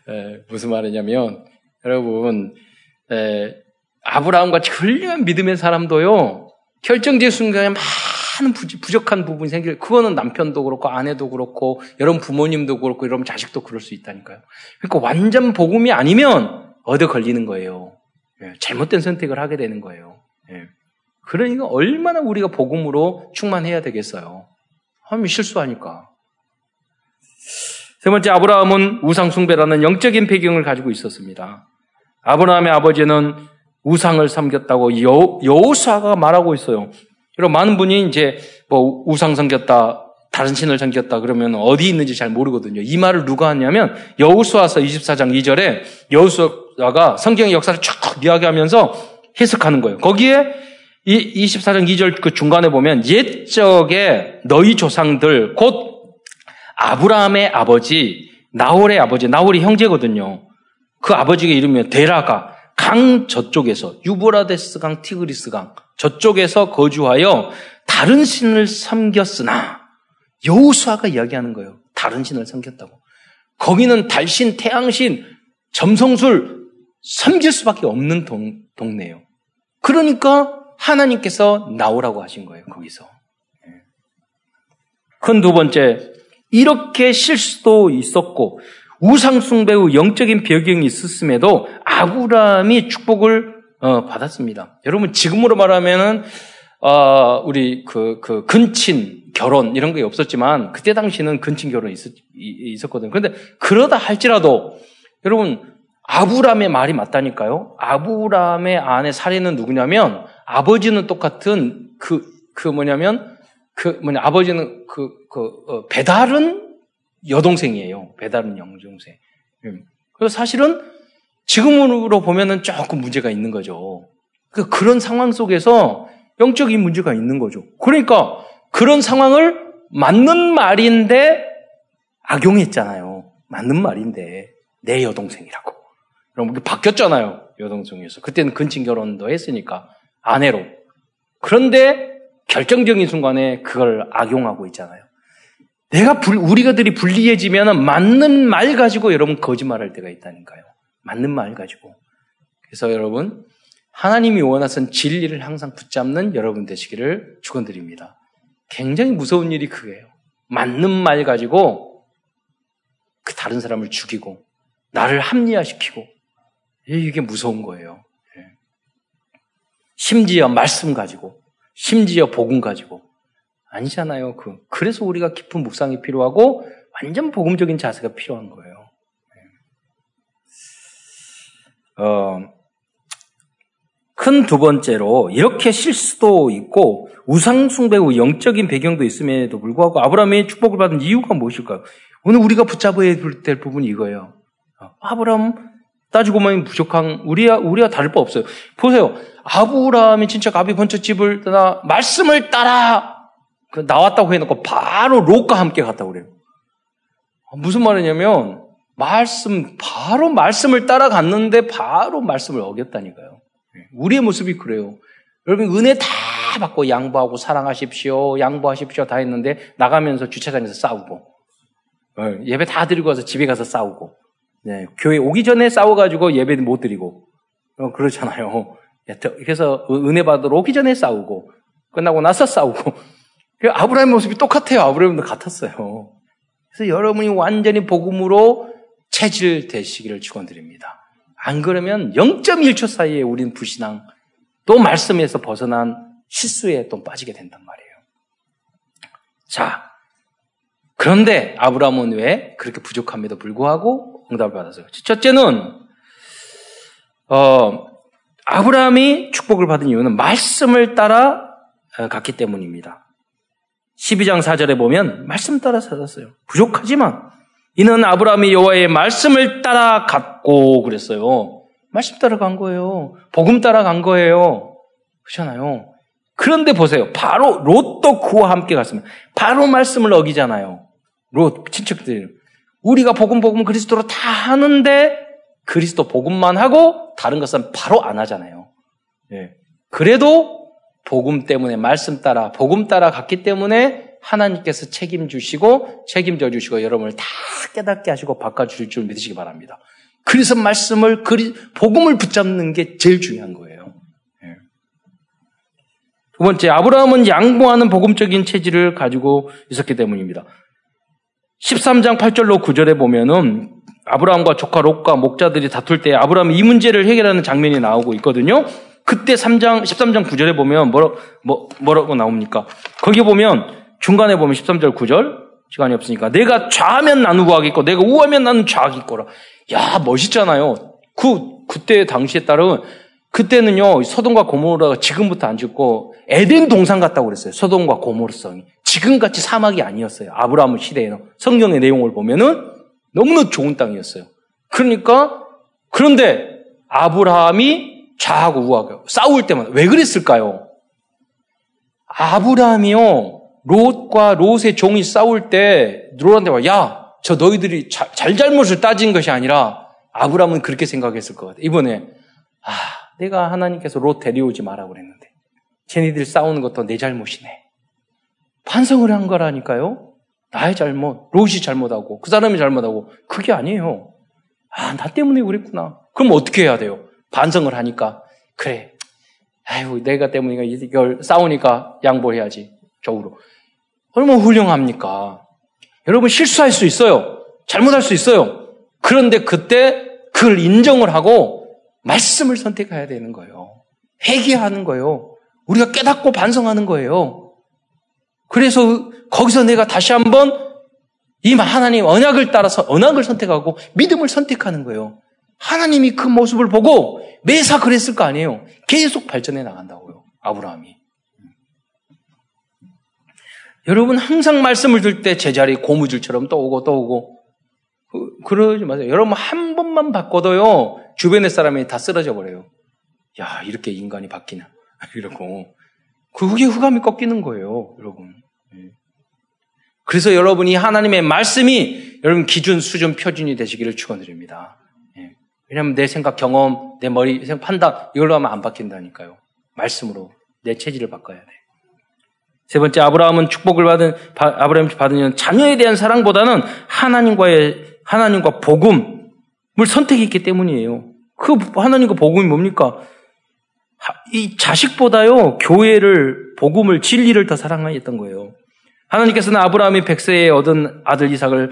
에, 무슨 말이냐면, 여러분, 에, 아브라함 같이 훌륭한 믿음의 사람도요, 결정적 순간에 많은 부족한 부분이 생길, 그거는 남편도 그렇고, 아내도 그렇고, 여러분 부모님도 그렇고, 여러분 자식도 그럴 수 있다니까요. 그러니까 완전 복음이 아니면 얻어 걸리는 거예요. 예, 잘못된 선택을 하게 되는 거예요. 예. 그러니까 얼마나 우리가 복음으로 충만해야 되겠어요. 하면 실수하니까. 세 번째, 아브라함은 우상숭배라는 영적인 배경을 가지고 있었습니다. 아브라함의 아버지는 우상을 섬겼다고 여, 여호수아가 말하고 있어요. 여러분 많은 분이 이제 뭐 우상 섬겼다, 다른 신을 섬겼다 그러면 어디 있는지 잘 모르거든요. 이 말을 누가 하냐면 여호수아서 24장 2절에 여호수아가 성경의 역사를 쭉 이야기하면서 해석하는 거예요. 거기에 이 24장 2절 그 중간에 보면 옛적에 너희 조상들 곧 아브라함의 아버지 나홀의 아버지 나홀이 형제거든요. 그 아버지의 이름이 데라가 강 저쪽에서 유브라데스 강, 티그리스 강 저쪽에서 거주하여 다른 신을 섬겼으나 여우수아가 이야기하는 거예요. 다른 신을 섬겼다고. 거기는 달신, 태양신, 점성술 섬길 수밖에 없는 동, 동네예요. 그러니까 하나님께서 나오라고 하신 거예요. 거기서. 예. 큰두 번째, 이렇게 실수도 있었고 우상숭배의 영적인 배경이 있었음에도 아브라함이 축복을 어, 받았습니다. 여러분 지금으로 말하면은 어, 우리 그, 그 근친 결혼 이런 게 없었지만 그때 당시는 근친 결혼이 있었, 있었거든요. 그런데 그러다 할지라도 여러분 아브라함의 말이 맞다니까요. 아브라함의 아내 사례는 누구냐면 아버지는 똑같은 그, 그 뭐냐면 그 뭐냐 아버지는 그, 그 어, 배달은 여동생이에요. 배달은 영종생. 음. 그래서 사실은 지금으로 보면은 조금 문제가 있는 거죠. 그 그런 상황 속에서 영적인 문제가 있는 거죠. 그러니까 그런 상황을 맞는 말인데 악용했잖아요. 맞는 말인데 내 여동생이라고. 그럼 바뀌었잖아요. 여동생에서. 그때는 근친 결혼도 했으니까 아내로. 그런데 결정적인 순간에 그걸 악용하고 있잖아요. 내가 불, 우리가들이 불리해지면 맞는 말 가지고 여러분 거짓말할 때가 있다니까요. 맞는 말 가지고. 그래서 여러분 하나님이 원하선 진리를 항상 붙잡는 여러분 되시기를 축원드립니다. 굉장히 무서운 일이 그게요. 맞는 말 가지고 그 다른 사람을 죽이고 나를 합리화시키고 이게 무서운 거예요. 예. 심지어 말씀 가지고 심지어 복음 가지고 아니잖아요. 그 그래서 우리가 깊은 묵상이 필요하고 완전 복음적인 자세가 필요한 거예요. 어, 큰 두 번째로 이렇게 실수도 있고 우상숭배고 영적인 배경도 있음에도 불구하고 아브라함의 축복을 받은 이유가 무엇일까요? 오늘 우리가 붙잡아야 될 부분이 이거예요. 어, 아브라함 따지고 보면 부족한 우리와 우리와 다를 바 없어요. 보세요. 아브라함이 진짜 가비 번쩍집을 떠나 말씀을 따라 그 나왔다고 해놓고 바로 롯과 함께 갔다고 그래요. 무슨 말이냐면 말씀 바로 말씀을 따라갔는데 바로 말씀을 어겼다니까요. 우리의 모습이 그래요. 여러분 은혜 다다 받고 양보하고 사랑하십시오, 양보하십시오 다 했는데 나가면서 주차장에서 싸우고 어, 예배 다 드리고 와서 집에 가서 싸우고 네, 교회 오기 전에 싸워가지고 예배 못 드리고 어, 그렇잖아요. 그래서 은혜 받으러 오기 전에 싸우고 끝나고 나서 싸우고 그 아브라함 모습이 똑같아요. 아브라함도 같았어요. 그래서 여러분이 완전히 복음으로 체질 되시기를 축원드립니다. 안 그러면 0.1초 사이에 우리는 불신앙 또 말씀에서 벗어난 실수에 또 빠지게 된단 말이에요. 자, 그런데 아브라함은 왜 그렇게 부족함에도 불구하고 응답을 받았어요? 첫째는 어, 아브라함이 축복을 받은 이유는 말씀을 따라 어, 갔기 때문입니다. 12장 4절에 보면 말씀 따라 살았어요. 부족하지만 이는 아브라함이 여호와의 말씀을 따라 갔고 그랬어요. 말씀 따라 간 거예요. 복음 따라 간 거예요. 그렇잖아요. 그런데 보세요. 바로 롯도 그와 함께 갔으면 바로 말씀을 어기잖아요. 롯 친척들 우리가 복음 복음 그리스도로 다 하는데 그리스도 복음만 하고 다른 것은 바로 안 하잖아요. 예. 그래도 복음 때문에 말씀 따라 복음 따라 갔기 때문에 하나님께서 책임주시고 책임져 주시고 여러분을 다 깨닫게 하시고 바꿔주실 줄 믿으시기 바랍니다. 그래서 말씀을 그리 복음을 붙잡는 게 제일 중요한 거예요. 예. 두 번째 아브라함은 양보하는 복음적인 체질을 가지고 있었기 때문입니다. 13장 8절로 9절에 보면은 아브라함과 조카 롯과 목자들이 다툴 때 아브라함이 이 문제를 해결하는 장면이 나오고 있거든요. 그때 3장 13장 9절에 보면 뭐라, 뭐, 뭐라고 나옵니까? 거기 보면 중간에 보면 13절 9절 시간이 없으니까 내가 좌하면 나는 우하겠고 내가 우하면 나는 좌하겠거라. 야 멋있잖아요. 그 그때 당시에 따른 그때는요 소돔과 고모라가 지금부터 안 죽고 에덴 동산 같다고 그랬어요. 소돔과 고모르성이 지금같이 사막이 아니었어요. 아브라함 시대에는 성경의 내용을 보면은 너무나 좋은 땅이었어요. 그러니까 그런데 아브라함이 좌하고 우하고 싸울 때마다 왜 그랬을까요? 아브라함이요 롯과 롯의 종이 싸울 때 롯한테 와, 야, 저 너희들이 자, 잘잘못을 따진 것이 아니라 아브라함은 그렇게 생각했을 것 같아. 이번에 아, 내가 하나님께서 롯 데려오지 마라 그랬는데 쟤네들 싸우는 것도 내 잘못이네. 반성을 한 거라니까요. 나의 잘못, 롯이 잘못하고 그 사람이 잘못하고 그게 아니에요. 아, 나 때문에 그랬구나. 그럼 어떻게 해야 돼요? 반성을 하니까 그래. 아유, 내가 때문에 이걸 싸우니까 양보해야지. 적으로. 얼마나 훌륭합니까? 여러분 실수할 수 있어요. 잘못할 수 있어요. 그런데 그때 그걸 인정을 하고 말씀을 선택해야 되는 거예요. 회개하는 거예요. 우리가 깨닫고 반성하는 거예요. 그래서 거기서 내가 다시 한번 이 하나님 언약을 따라서 언약을 선택하고 믿음을 선택하는 거예요. 하나님이 그 모습을 보고 매사 그랬을 거 아니에요. 계속 발전해 나간다고요. 아브라함이. 여러분 항상 말씀을 들 때 제자리 고무줄처럼 또 오고 또 오고 그, 러지 마세요. 여러분 한 번만 바꿔도요 주변의 사람이 다 쓰러져 버려요. 야 이렇게 인간이 바뀌나 이러고 그게 흑암이 꺾이는 거예요, 여러분. 예. 그래서 여러분이 하나님의 말씀이 여러분 기준, 수준, 표준이 되시기를 축원드립니다. 예. 왜냐하면 내 생각, 경험, 내 머리, 생각, 판단 이걸로 하면 안 바뀐다니까요. 말씀으로 내 체질을 바꿔야 돼. 세 번째 아브라함은 축복을 받은 아브라함이 받은 자녀에 대한 사랑보다는 하나님과의 하나님과 복음을 선택했기 때문이에요. 그 하나님과 복음이 뭡니까? 이 자식보다요 교회를 복음을 진리를 더 사랑했던 거예요. 하나님께서는 아브라함이 백세에 얻은 아들 이삭을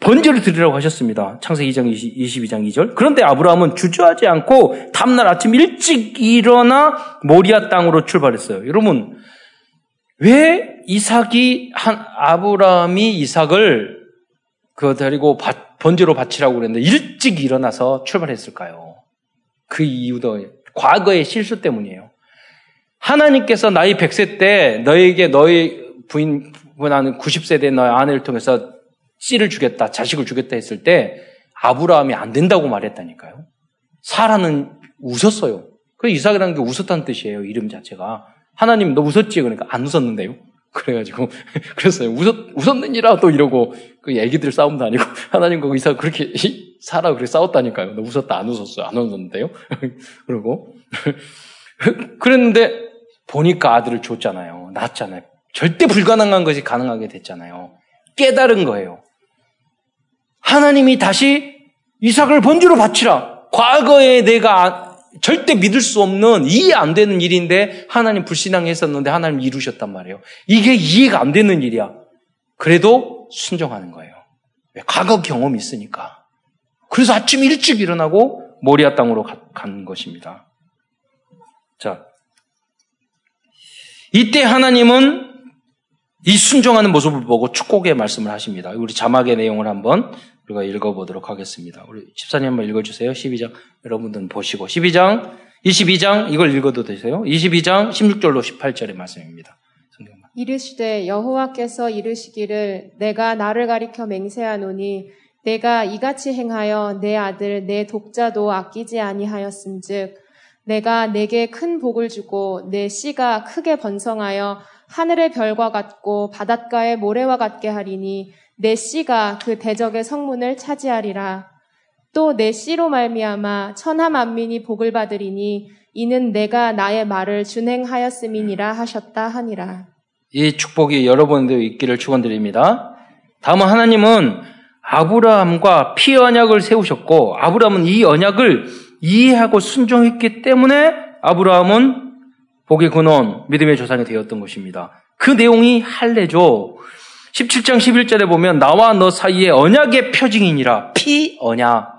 번제를 드리라고 하셨습니다. 창세기 2장 20, 22장 2절. 그런데 아브라함은 주저하지 않고 다음날 아침 일찍 일어나 모리아 땅으로 출발했어요. 여러분 왜 이삭이 한 아브라함이 이삭을 그 데리고 번제로 바치라고 그랬는데 일찍 일어나서 출발했을까요? 그 이유도 과거의 실수 때문이에요. 하나님께서 나이 100세 때 너에게 너의 부인 분하는 90세 된 너의 아내를 통해서 씨를 주겠다, 자식을 주겠다 했을 때 아브라함이 안 된다고 말했다니까요. 사라는 웃었어요. 그 이삭이라는 게 웃었다는 뜻이에요. 이름 자체가. 하나님 너 웃었지? 그러니까 안 웃었는데요. 그래가지고 그랬어요. 웃었 웃었느니라 또 이러고 그 애기들 싸움도 아니고 하나님과 의사 그렇게 살아 그렇게 싸웠다니까요. 너 웃었다 안 웃었어 안 웃었는데요. 그러고 그랬는데 보니까 아들을 줬잖아요. 낳았잖아요. 절대 불가능한 것이 가능하게 됐잖아요. 깨달은 거예요. 하나님이 다시 이삭을 번주로 바치라. 과거에 내가 절대 믿을 수 없는 이해 안 되는 일인데 하나님 불신앙했었는데 하나님 이루셨단 말이에요. 이게 이해가 안 되는 일이야. 그래도 순종하는 거예요. 왜? 과거 경험이 있으니까. 그래서 아침 일찍 일어나고 모리아 땅으로 간 것입니다. 자, 이때 하나님은 이 순종하는 모습을 보고 축복의 말씀을 하십니다. 우리 자막의 내용을 한번 우리가 읽어보도록 하겠습니다. 우리 집사님 한번 읽어주세요. 12장. 여러분들은 보시고. 12장, 22장, 이걸 읽어도 되세요. 22장 16절로 18절의 말씀입니다. 이르시되 여호와께서 이르시기를 내가 나를 가리켜 맹세하노니 내가 이같이 행하여 내 아들 내 독자도 아끼지 아니하였음즉 내가 내게 큰 복을 주고 내 씨가 크게 번성하여 하늘의 별과 같고 바닷가의 모래와 같게 하리니 내 씨가 그 대적의 성문을 차지하리라. 또 내 씨로 말미암아 천하 만민이 복을 받으리니 이는 내가 나의 말을 준행하였음이니라 하셨다 하니라. 이 축복이 여러분들 있기를 축원드립니다. 다음은 하나님은 아브라함과 피 언약을 세우셨고 아브라함은 이 언약을 이해하고 순종했기 때문에 아브라함은 복의 근원, 믿음의 조상이 되었던 것입니다. 그 내용이 할례죠. 17장 11절에 보면 나와 너 사이에 언약의 표징이니라 피 언약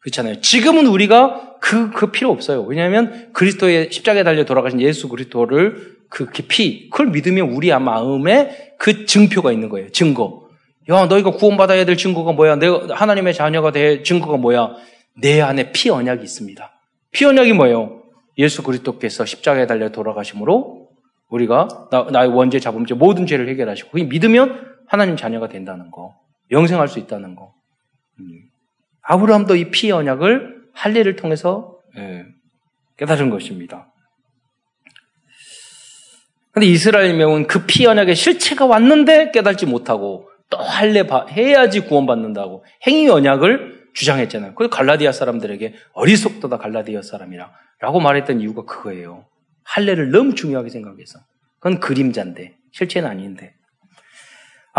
그렇잖아요. 지금은 우리가 그, 그 필요 없어요. 왜냐하면 그리스도의 십자가에 달려 돌아가신 예수 그리스도를 그, 그 피, 그걸 믿으면 우리 마음에 그 증표가 있는 거예요. 증거. 야, 너희가 구원받아야 될 증거가 뭐야? 내가 하나님의 자녀가 될 증거가 뭐야? 내 안에 피 언약이 있습니다. 피 언약이 뭐예요? 예수 그리스도께서 십자가에 달려 돌아가심으로 우리가 나, 나의 원죄, 자범죄 모든 죄를 해결하시고 그게 믿으면 하나님 자녀가 된다는 거, 영생할 수 있다는 거. 음. 아브라함도 이 피 언약을 할례를 통해서 예, 깨달은 것입니다. 근데 이스라엘 명은 그 피 언약의 실체가 왔는데 깨달지 못하고 또 할례 해야지 구원받는다고 행위 언약을 주장했잖아요. 그래서 갈라디아 사람들에게 어리석도다 갈라디아 사람이라 라고 말했던 이유가 그거예요. 할례를 너무 중요하게 생각해서. 그건 그림자인데 실체는 아닌데.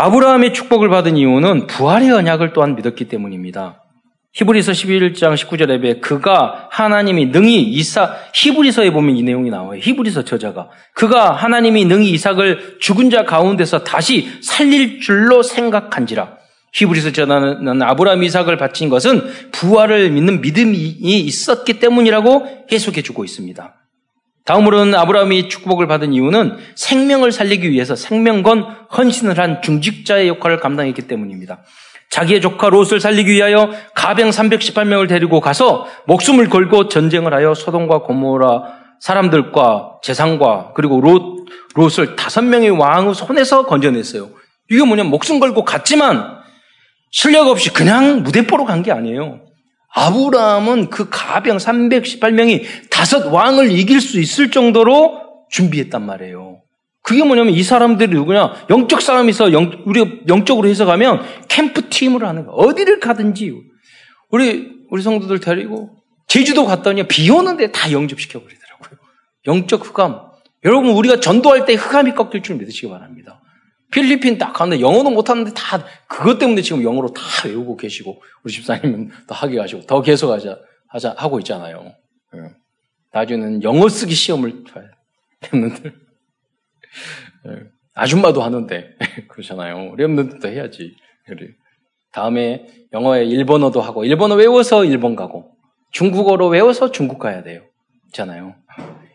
아브라함의 축복을 받은 이유는 부활의 언약을 또한 믿었기 때문입니다. 히브리서 11장 19절에 배 그가 하나님이 능히 이사 히브리서에 보면 이 내용이 나와요. 히브리서 저자가 그가 하나님이 능히 이삭을 죽은 자 가운데서 다시 살릴 줄로 생각한지라. 히브리서 저자는 아브라함 이삭을 바친 것은 부활을 믿는 믿음이 있었기 때문이라고 해석해 주고 있습니다. 다음으로는 아브라함이 축복을 받은 이유는 생명을 살리기 위해서 생명건 헌신을 한 중직자의 역할을 감당했기 때문입니다. 자기의 조카 롯을 살리기 위하여 가병 318명을 데리고 가서 목숨을 걸고 전쟁을 하여 소돔과 고모라 사람들과 재상과 그리고 롯, 롯을 다섯 명의 왕의 손에서 건져냈어요. 이게 뭐냐 목숨 걸고 갔지만 실력 없이 그냥 무대포로 간 게 아니에요. 아브라함은 그 가병 318명이 다섯 왕을 이길 수 있을 정도로 준비했단 말이에요. 그게 뭐냐면 이 사람들이 누구냐? 영적 싸움에서 영, 우리가 영적으로 해석하면 캠프 팀을 하는 거. 어디를 가든지 우리 우리 성도들 데리고 제주도 갔더니 비 오는데 다 영접시켜 버리더라고요. 영적 흑암. 여러분 우리가 전도할 때 흑암이 꺾일 줄 믿으시기 바랍니다. 필리핀 딱 갔는데 영어도 못하는데 다 그것 때문에 지금 영어로 다 외우고 계시고 우리 집사님은 더 하게 하시고 더 계속 하자 하자 하고 있잖아요. 예. 나중에는 영어 쓰기 시험을 했는데 예. 아줌마도 하는데 그러잖아요. 렘넌트도 해야지. 다음에 영어에 일본어도 하고 일본어 외워서 일본 가고 중국어로 외워서 중국 가야 돼요. 있잖아요.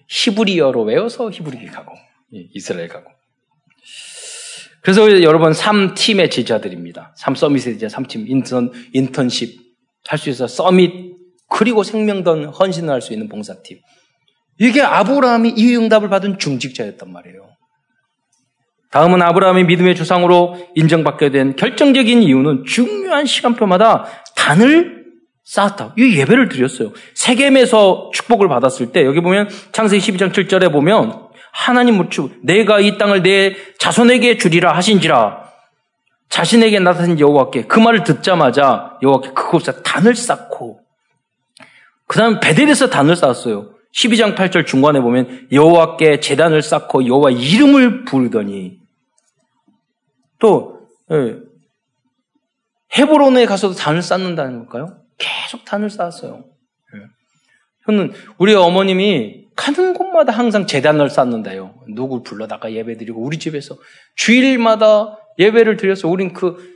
히브리어로 외워서 히브리 가고 예, 이스라엘 가고 그래서 여러분 3팀의 제자들입니다. 3 서밋의 제자 3팀 인턴, 인턴십 할 수 있어 서밋 그리고 생명던 헌신을 할 수 있는 봉사팀. 이게 아브라함이 이 응답을 받은 중직자였단 말이에요. 다음은 아브라함이 믿음의 조상으로 인정받게 된 결정적인 이유는 중요한 시간표마다 단을 쌓았다. 이 예배를 드렸어요. 세겜에서 축복을 받았을 때 여기 보면 창세기 12장 7절에 보면 하나님 무추 내가 이 땅을 내 자손에게 주리라 하신지라 자신에게 나타난 여호와께 그 말을 듣자마자 여호와께 그곳에 단을 쌓고 그 다음 베델에서 단을 쌓았어요. 12장 8절 중간에 보면 여호와께 제단을 쌓고 여호와 이름을 부르더니 또 예, 헤브론에 가서도 단을 쌓는다는 걸까요? 계속 단을 쌓았어요. 저는 예. 우리 어머님이 가는 곳마다 항상 재단을 쌓는다요. 누굴 불러다가 예배드리고 우리 집에서 주일마다 예배를 드려서 우린 그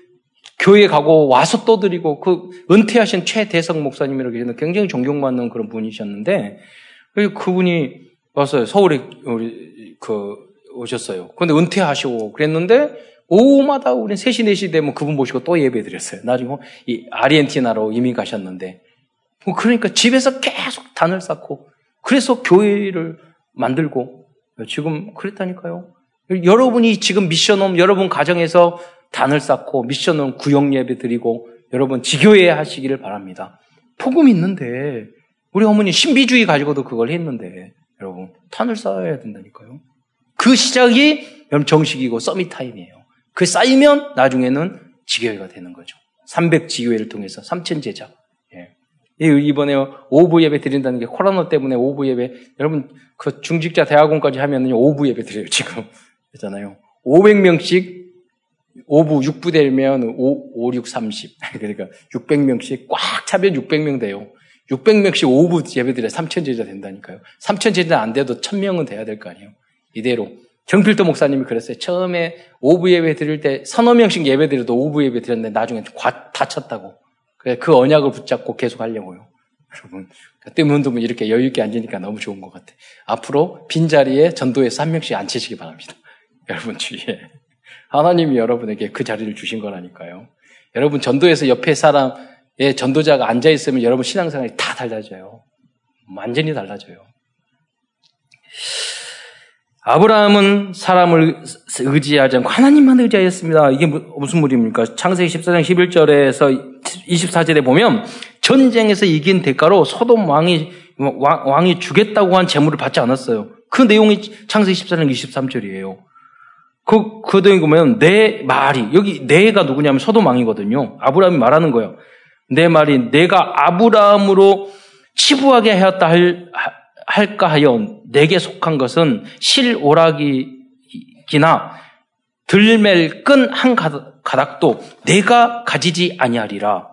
교회 가고 와서 또 드리고 그 은퇴하신 최대성 목사님이라고 계시는 굉장히 존경받는 그런 분이셨는데 그분이 왔어요. 서울에 우리 그 오셨어요. 근데 은퇴하시고 그랬는데 오후마다 우리 3시, 4시 되면 그분 모시고 또 예배 드렸어요. 나중에 이 아르헨티나로 이민 가셨는데. 뭐 그러니까 집에서 계속 단을 쌓고, 그래서 교회를 만들고, 지금 그랬다니까요. 여러분이 지금 미션홈, 여러분 가정에서 단을 쌓고, 미션홈 구역 예배 드리고, 여러분 지교회 하시기를 바랍니다. 복음 있는데, 우리 어머니 신비주의 가지고도 그걸 했는데, 여러분, 탄을 쌓아야 된다니까요. 그 시작이 정식이고 서밋 타임이에요. 그 쌓이면 나중에는 지교회가 되는 거죠. 300 지교회를 통해서 3천 제자. 예. 이번에 오부 예배 드린다는 게 코로나 때문에 오부 예배 여러분 그 중직자 대학원까지 하면은 오부 예배 드려요 지금 그잖아요. 500명씩 오부 6부 되면 5, 5, 6, 30 그러니까 600명씩 꽉 차면 600명 돼요. 600명씩 오부 예배 드려 3천 제자 된다니까요. 3천 제자 안 돼도 1000명은 돼야 될 거 아니에요. 이대로 정필도 목사님이 그랬어요. 처음에 오부 예배 드릴 때 서너 명씩 예배 드려도 오부 예배 드렸는데 나중에 과, 다쳤다고. 그 언약을 붙잡고 계속 하려고요. 여러분. 때문에 이렇게 여유있게 앉으니까 너무 좋은 것 같아. 앞으로 빈자리에 전도에서 한 명씩 앉히시기 바랍니다. 여러분 주위에. 하나님이 여러분에게 그 자리를 주신 거라니까요. 여러분 전도에서 옆에 사람의 전도자가 앉아 있으면 여러분 신앙생활이 다 달라져요. 완전히 달라져요. 아브라함은 사람을 의지하지 않고 하나님만 의지하였습니다. 이게 무슨 말입니까? 창세기 14장 11절에서 24절에 보면 전쟁에서 이긴 대가로 소돔 왕이 왕 이 주겠다고 한 재물을 받지 않았어요. 그 내용이 창세기 14장 23절이에요. 그, 그 내용이 보면 내 말이, 여기 내가 누구냐면 소돔 왕이거든요. 아브라함이 말하는 거예요. 내 말이 내가 아브라함으로 치부하게 하였다 할, 할까 하여 내게 속한 것은 실오락이기나 들멜 끈 한 가닥도 내가 가지지 아니하리라.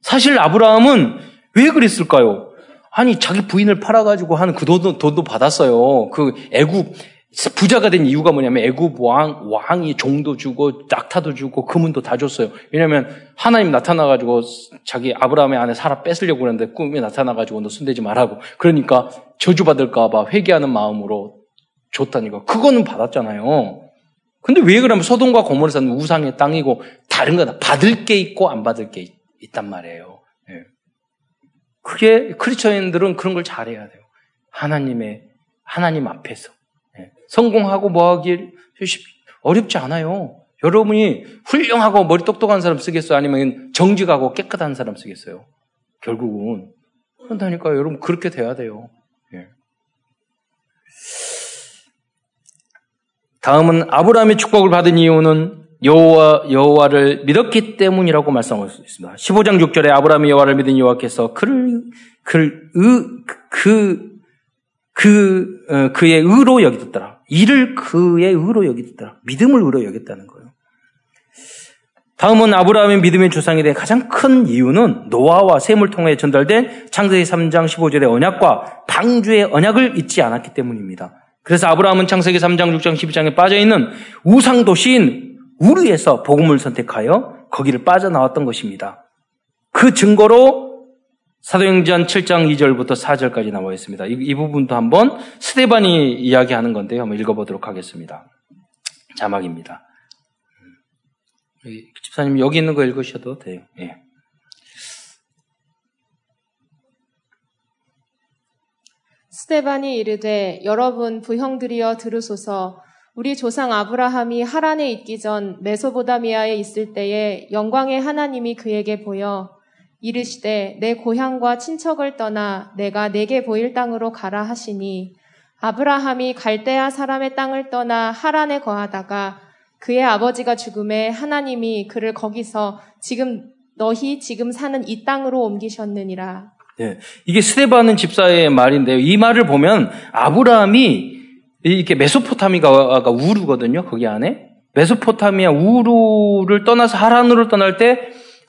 사실 아브라함은 왜 그랬을까요? 아니 자기 부인을 팔아가지고 한 그 돈도, 돈도 받았어요. 그 애굽 부자가 된 이유가 뭐냐면 애굽 왕 왕이 종도 주고 낙타도 주고 금은도 다 줬어요. 왜냐하면 하나님 나타나 가지고 자기 아브라함의 아내 살아 뺏으려고 그랬는데 꿈에 나타나 가지고 너 손대지 말라고. 그러니까 저주 받을까 봐 회개하는 마음으로 줬다니까. 그거는 받았잖아요. 근데 왜 그러면 소돔과 고모르산 우상의 땅이고 다른 거다 받을 게 있고 안 받을 게 있, 단 말이에요. 예. 그게 크리스천들은 그런 걸 잘해야 돼요. 하나님의 하나님 앞에서. 성공하고 뭐 하길 어렵지 않아요. 여러분이 훌륭하고 머리 똑똑한 사람 쓰겠어요? 아니면 정직하고 깨끗한 사람 쓰겠어요? 결국은. 그런다니까 여러분 그렇게 돼야 돼요. 예. 다음은 아브라함의 축복을 받은 이유는 여호와 여호와를 믿었기 때문이라고 말씀하고 있습니다. 15장 6절에 아브라함이 여호와를 믿은 여호와께서 그를 그를 그, 그, 어, 그의 의로 여기셨더라. 이를 그의 의로 여기더라. 믿음을 의로 여겼다는 거예요. 다음은 아브라함의 믿음의 조상이 된 가장 큰 이유는 노아와 셈을 통해 전달된 창세기 3장 15절의 언약과 방주의 언약을 잊지 않았기 때문입니다. 그래서 아브라함은 창세기 3장, 6장, 12장에 빠져 있는 우상 도시인 우르에서 복음을 선택하여 거기를 빠져나왔던 것입니다. 그 증거로 사도행전 7장 2절부터 4절까지 나와 있습니다. 이, 이 부분도 한번 스테반이 이야기하는 건데요. 한번 읽어보도록 하겠습니다. 자막입니다. 집사님 여기 있는 거 읽으셔도 돼요. 예. 스테반이 이르되 여러분 부형들이여 들으소서 우리 조상 아브라함이 하란에 있기 전 메소보다미아에 있을 때에 영광의 하나님이 그에게 보여 이르시되 내 고향과 친척을 떠나 내가 내게 보일 땅으로 가라 하시니 아브라함이 갈대아 사람의 땅을 떠나 하란에 거하다가 그의 아버지가 죽음에 하나님이 그를 거기서 지금 너희 지금 사는 이 땅으로 옮기셨느니라. 예. 이게 스테바는 집사의 말인데요. 이 말을 보면 아브라함이 이렇게 메소포타미가 우르거든요. 거기 안에 메소포타미아 우르를 떠나서 하란으로 떠날 때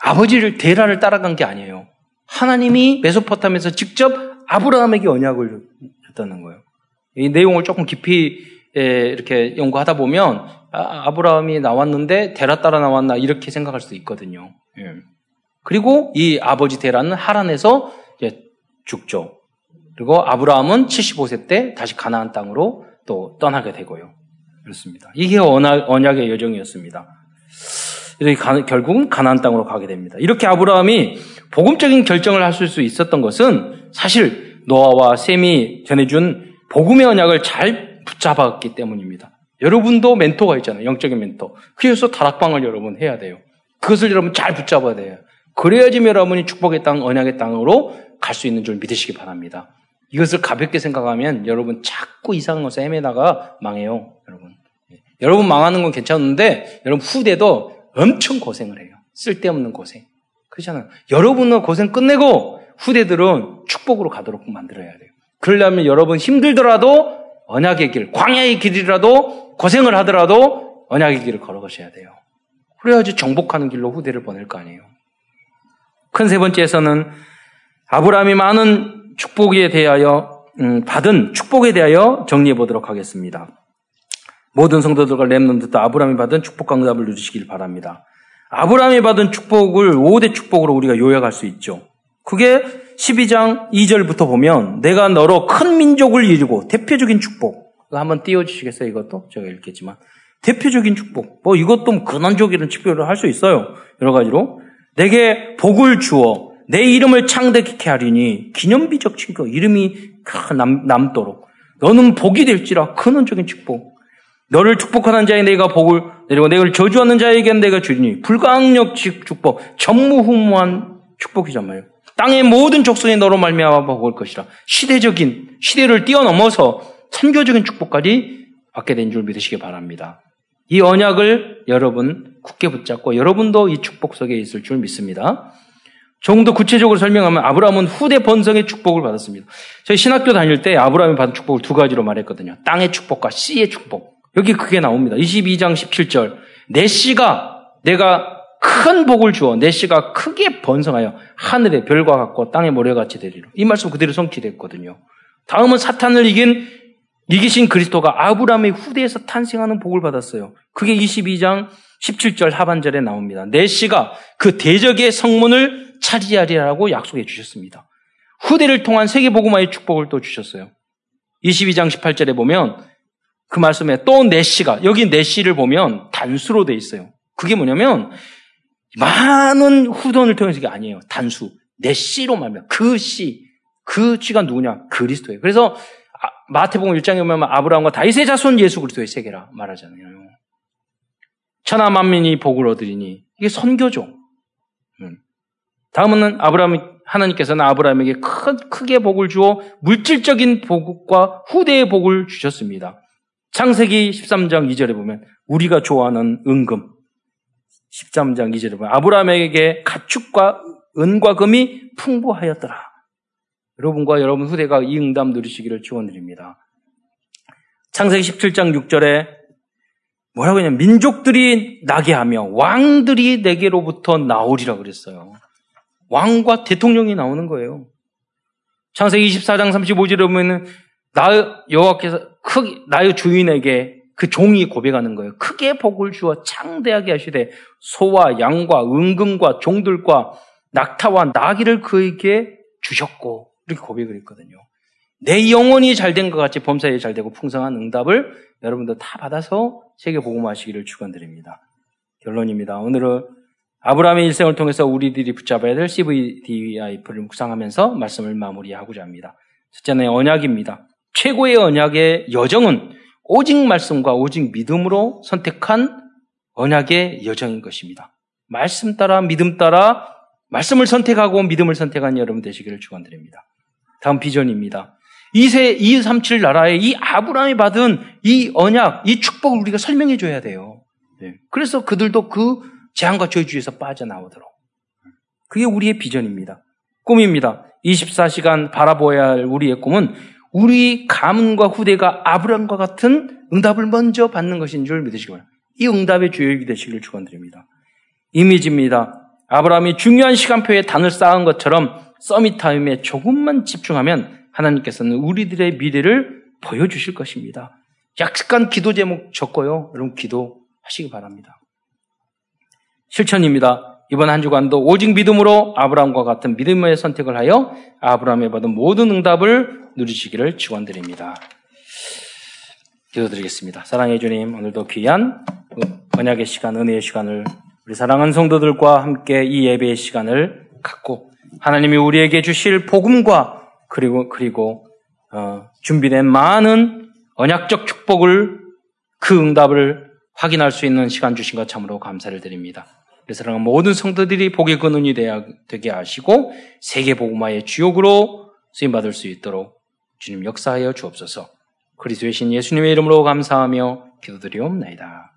아버지를 데라를 따라간 게 아니에요. 하나님이 메소포타미에서 직접 아브라함에게 언약을 줬다는 거예요. 이 내용을 조금 깊이 이렇게 연구하다 보면 아, 브라함이 나왔는데 데라 따라 나왔나 이렇게 생각할 수도 있거든요. 예. 그리고 이 아버지 데라는 하란에서 죽죠. 그리고 아브라함은 75세 때 다시 가나안 땅으로 또 떠나게 되고요. 그렇습니다. 이게 언약, 언약의 여정이었습니다. 가, 결국은 가나안 땅으로 가게 됩니다. 이렇게 아브라함이 복음적인 결정을 하실 수 있었던 것은 사실 노아와 셈이 전해준 복음의 언약을 잘 붙잡았기 때문입니다. 여러분도 멘토가 있잖아요. 영적인 멘토. 그래서 다락방을 여러분 해야 돼요. 그것을 여러분 잘 붙잡아야 돼요. 그래야지 여러분이 축복의 땅, 언약의 땅으로 갈 수 있는 줄 믿으시기 바랍니다. 이것을 가볍게 생각하면 여러분 자꾸 이상한 것에 헤매다가 망해요. 여러분. 예. 여러분 망하는 건 괜찮은데 여러분 후대도 엄청 고생을 해요. 쓸데없는 고생. 그렇잖아요. 여러분은 고생 끝내고 후대들은 축복으로 가도록 만들어야 돼요. 그러려면 여러분 힘들더라도 언약의 길, 광야의 길이라도 고생을 하더라도 언약의 길을 걸어가셔야 돼요. 그래야지 정복하는 길로 후대를 보낼 거 아니에요. 큰 세 번째에서는 아브라함이 많은 축복에 대하여 음, 받은 축복에 대하여 정리해 보도록 하겠습니다. 모든 성도들과 렘넌트도 아브라함이 받은 축복과 응답을 누리시길 바랍니다. 아브라함이 받은 축복을 5대 축복으로 우리가 요약할 수 있죠. 그게 12장 2절부터 보면 내가 너로 큰 민족을 이루고 대표적인 축복. 한번 띄워주시겠어요? 이것도 제가 읽겠지만 대표적인 축복. 뭐 이것도 근원적인 축복을 할 수 있어요. 여러 가지로 내게 복을 주어 내 이름을 창대케 하리니 기념비적 친구 이름이 남, 남도록 너는 복이 될지라 근원적인 축복. 너를 축복하는 자에 내가 복을 내리고 내가 저주하는 자에게는 내가 주리니 불강력 축복 전무후무한 축복이잖아요. 땅의 모든 족속이 너로 말미암아 복을 것이라 시대적인 시대를 뛰어넘어서 선교적인 축복까지 받게 된 줄 믿으시기 바랍니다. 이 언약을 여러분 굳게 붙잡고 여러분도 이 축복 속에 있을 줄 믿습니다. 조금 더 구체적으로 설명하면 아브라함은 후대 번성의 축복을 받았습니다. 저희 신학교 다닐 때 아브라함이 받은 축복을 두 가지로 말했거든요. 땅의 축복과 씨의 축복. 여기 그게 나옵니다. 22장 17절. 내 씨가 내가 큰 복을 주어 내 씨가 크게 번성하여 하늘의 별과 같고 땅의 모래같이 되리로. 이 말씀 그대로 성취됐거든요. 다음은 사탄을 이긴 이기신 그리스도가 아브라함의 후대에서 탄생하는 복을 받았어요. 그게 22장 17절 하반절에 나옵니다. 내 씨가 그 대적의 성문을 차지하리라고 약속해 주셨습니다. 후대를 통한 세계 복음화의 축복을 또 주셨어요. 22장 18절에 보면 그 말씀에 또내 씨가 여기 내 씨를 보면 단수로 돼 있어요. 그게 뭐냐면 많은 후손을 통해서 게 아니에요. 단수. 내 씨로 말하면 그 씨. 그 씨가 누구냐? 그리스도예요. 그래서 아, 마태복음 1장에 보면 아브라함과 다윗의 자손 예수 그리스도의 세계라 말하잖아요. 천하 만민이 복을 얻으리니 이게 선교죠. 음. 다음은 아브라함이 하나님께서는 아브라함에게 큰, 크게 복을 주어 물질적인 복과 후대의 복을 주셨습니다. 창세기 13장 2절에 보면 우리가 좋아하는 은금 13장 2절에 보면 아브라함에게 가축과 은과 금이 풍부하였더라. 여러분과 여러분 후대가 이 응답 누리시기를 축원드립니다. 창세기 17장 6절에 뭐라고 하냐면 민족들이 나게 하며 왕들이 내게로부터 나오리라 그랬어요. 왕과 대통령이 나오는 거예요. 창세기 24장 35절에 보면은 나 여호와께서 크게 나의 주인에게 그 종이 고백하는 거예요. 크게 복을 주어 창대하게 하시되 소와 양과 은금과 종들과 낙타와 나귀를 그에게 주셨고 이렇게 고백을 했거든요. 내 영혼이 잘 된 것 같이 범사에 잘 되고 풍성한 응답을 여러분도 다 받아서 세계 복음하시기를 축원드립니다. 결론입니다. 오늘은 아브라함의 일생을 통해서 우리들이 붙잡아야 될 CVDIF를 묵상하면서 말씀을 마무리하고자 합니다. 첫째는 언약입니다. 최고의 언약의 여정은 오직 말씀과 오직 믿음으로 선택한 언약의 여정인 것입니다. 말씀 따라 믿음 따라 말씀을 선택하고 믿음을 선택한 여러분 되시기를 축원드립니다. 다음 비전입니다. 2세 237 나라의 이 아브라함이 받은 이 언약, 이 축복을 우리가 설명해 줘야 돼요. 네. 그래서 그들도 그 재앙과 저주에서 빠져나오도록. 그게 우리의 비전입니다. 꿈입니다. 24시간 바라보아야 할 우리의 꿈은 우리 가문과 후대가 아브라함과 같은 응답을 먼저 받는 것인 줄 믿으시기 바랍니다. 이 응답의 주역이 되시기를 축원드립니다. 이미지입니다. 아브라함이 중요한 시간표에 단을 쌓은 것처럼 서밋타임에 조금만 집중하면 하나님께서는 우리들의 미래를 보여주실 것입니다. 약간 기도 제목 적고요. 여러분 기도하시기 바랍니다. 실천입니다. 이번 한 주간도 오직 믿음으로 아브라함과 같은 믿음의 선택을 하여 아브라함의 받은 모든 응답을 누리시기를 축원드립니다. 기도드리겠습니다. 사랑해 주님, 오늘도 귀한 번약의 시간, 은혜의 시간을 우리 사랑하는 성도들과 함께 이 예배의 시간을 갖고 하나님이 우리에게 주실 복음과 그리고 그리고 어, 준비된 많은 언약적 축복을 그 응답을 확인할 수 있는 시간 주신 것 참으로 감사를 드립니다. 그래서 사랑하는 모든 성도들이 복의 근원이 되게 하시고 세계 복음화의 주역으로 쓰임 받을 수 있도록 주님 역사하여 주옵소서. 그리스도의 신 예수님의 이름으로 감사하며 기도드리옵나이다.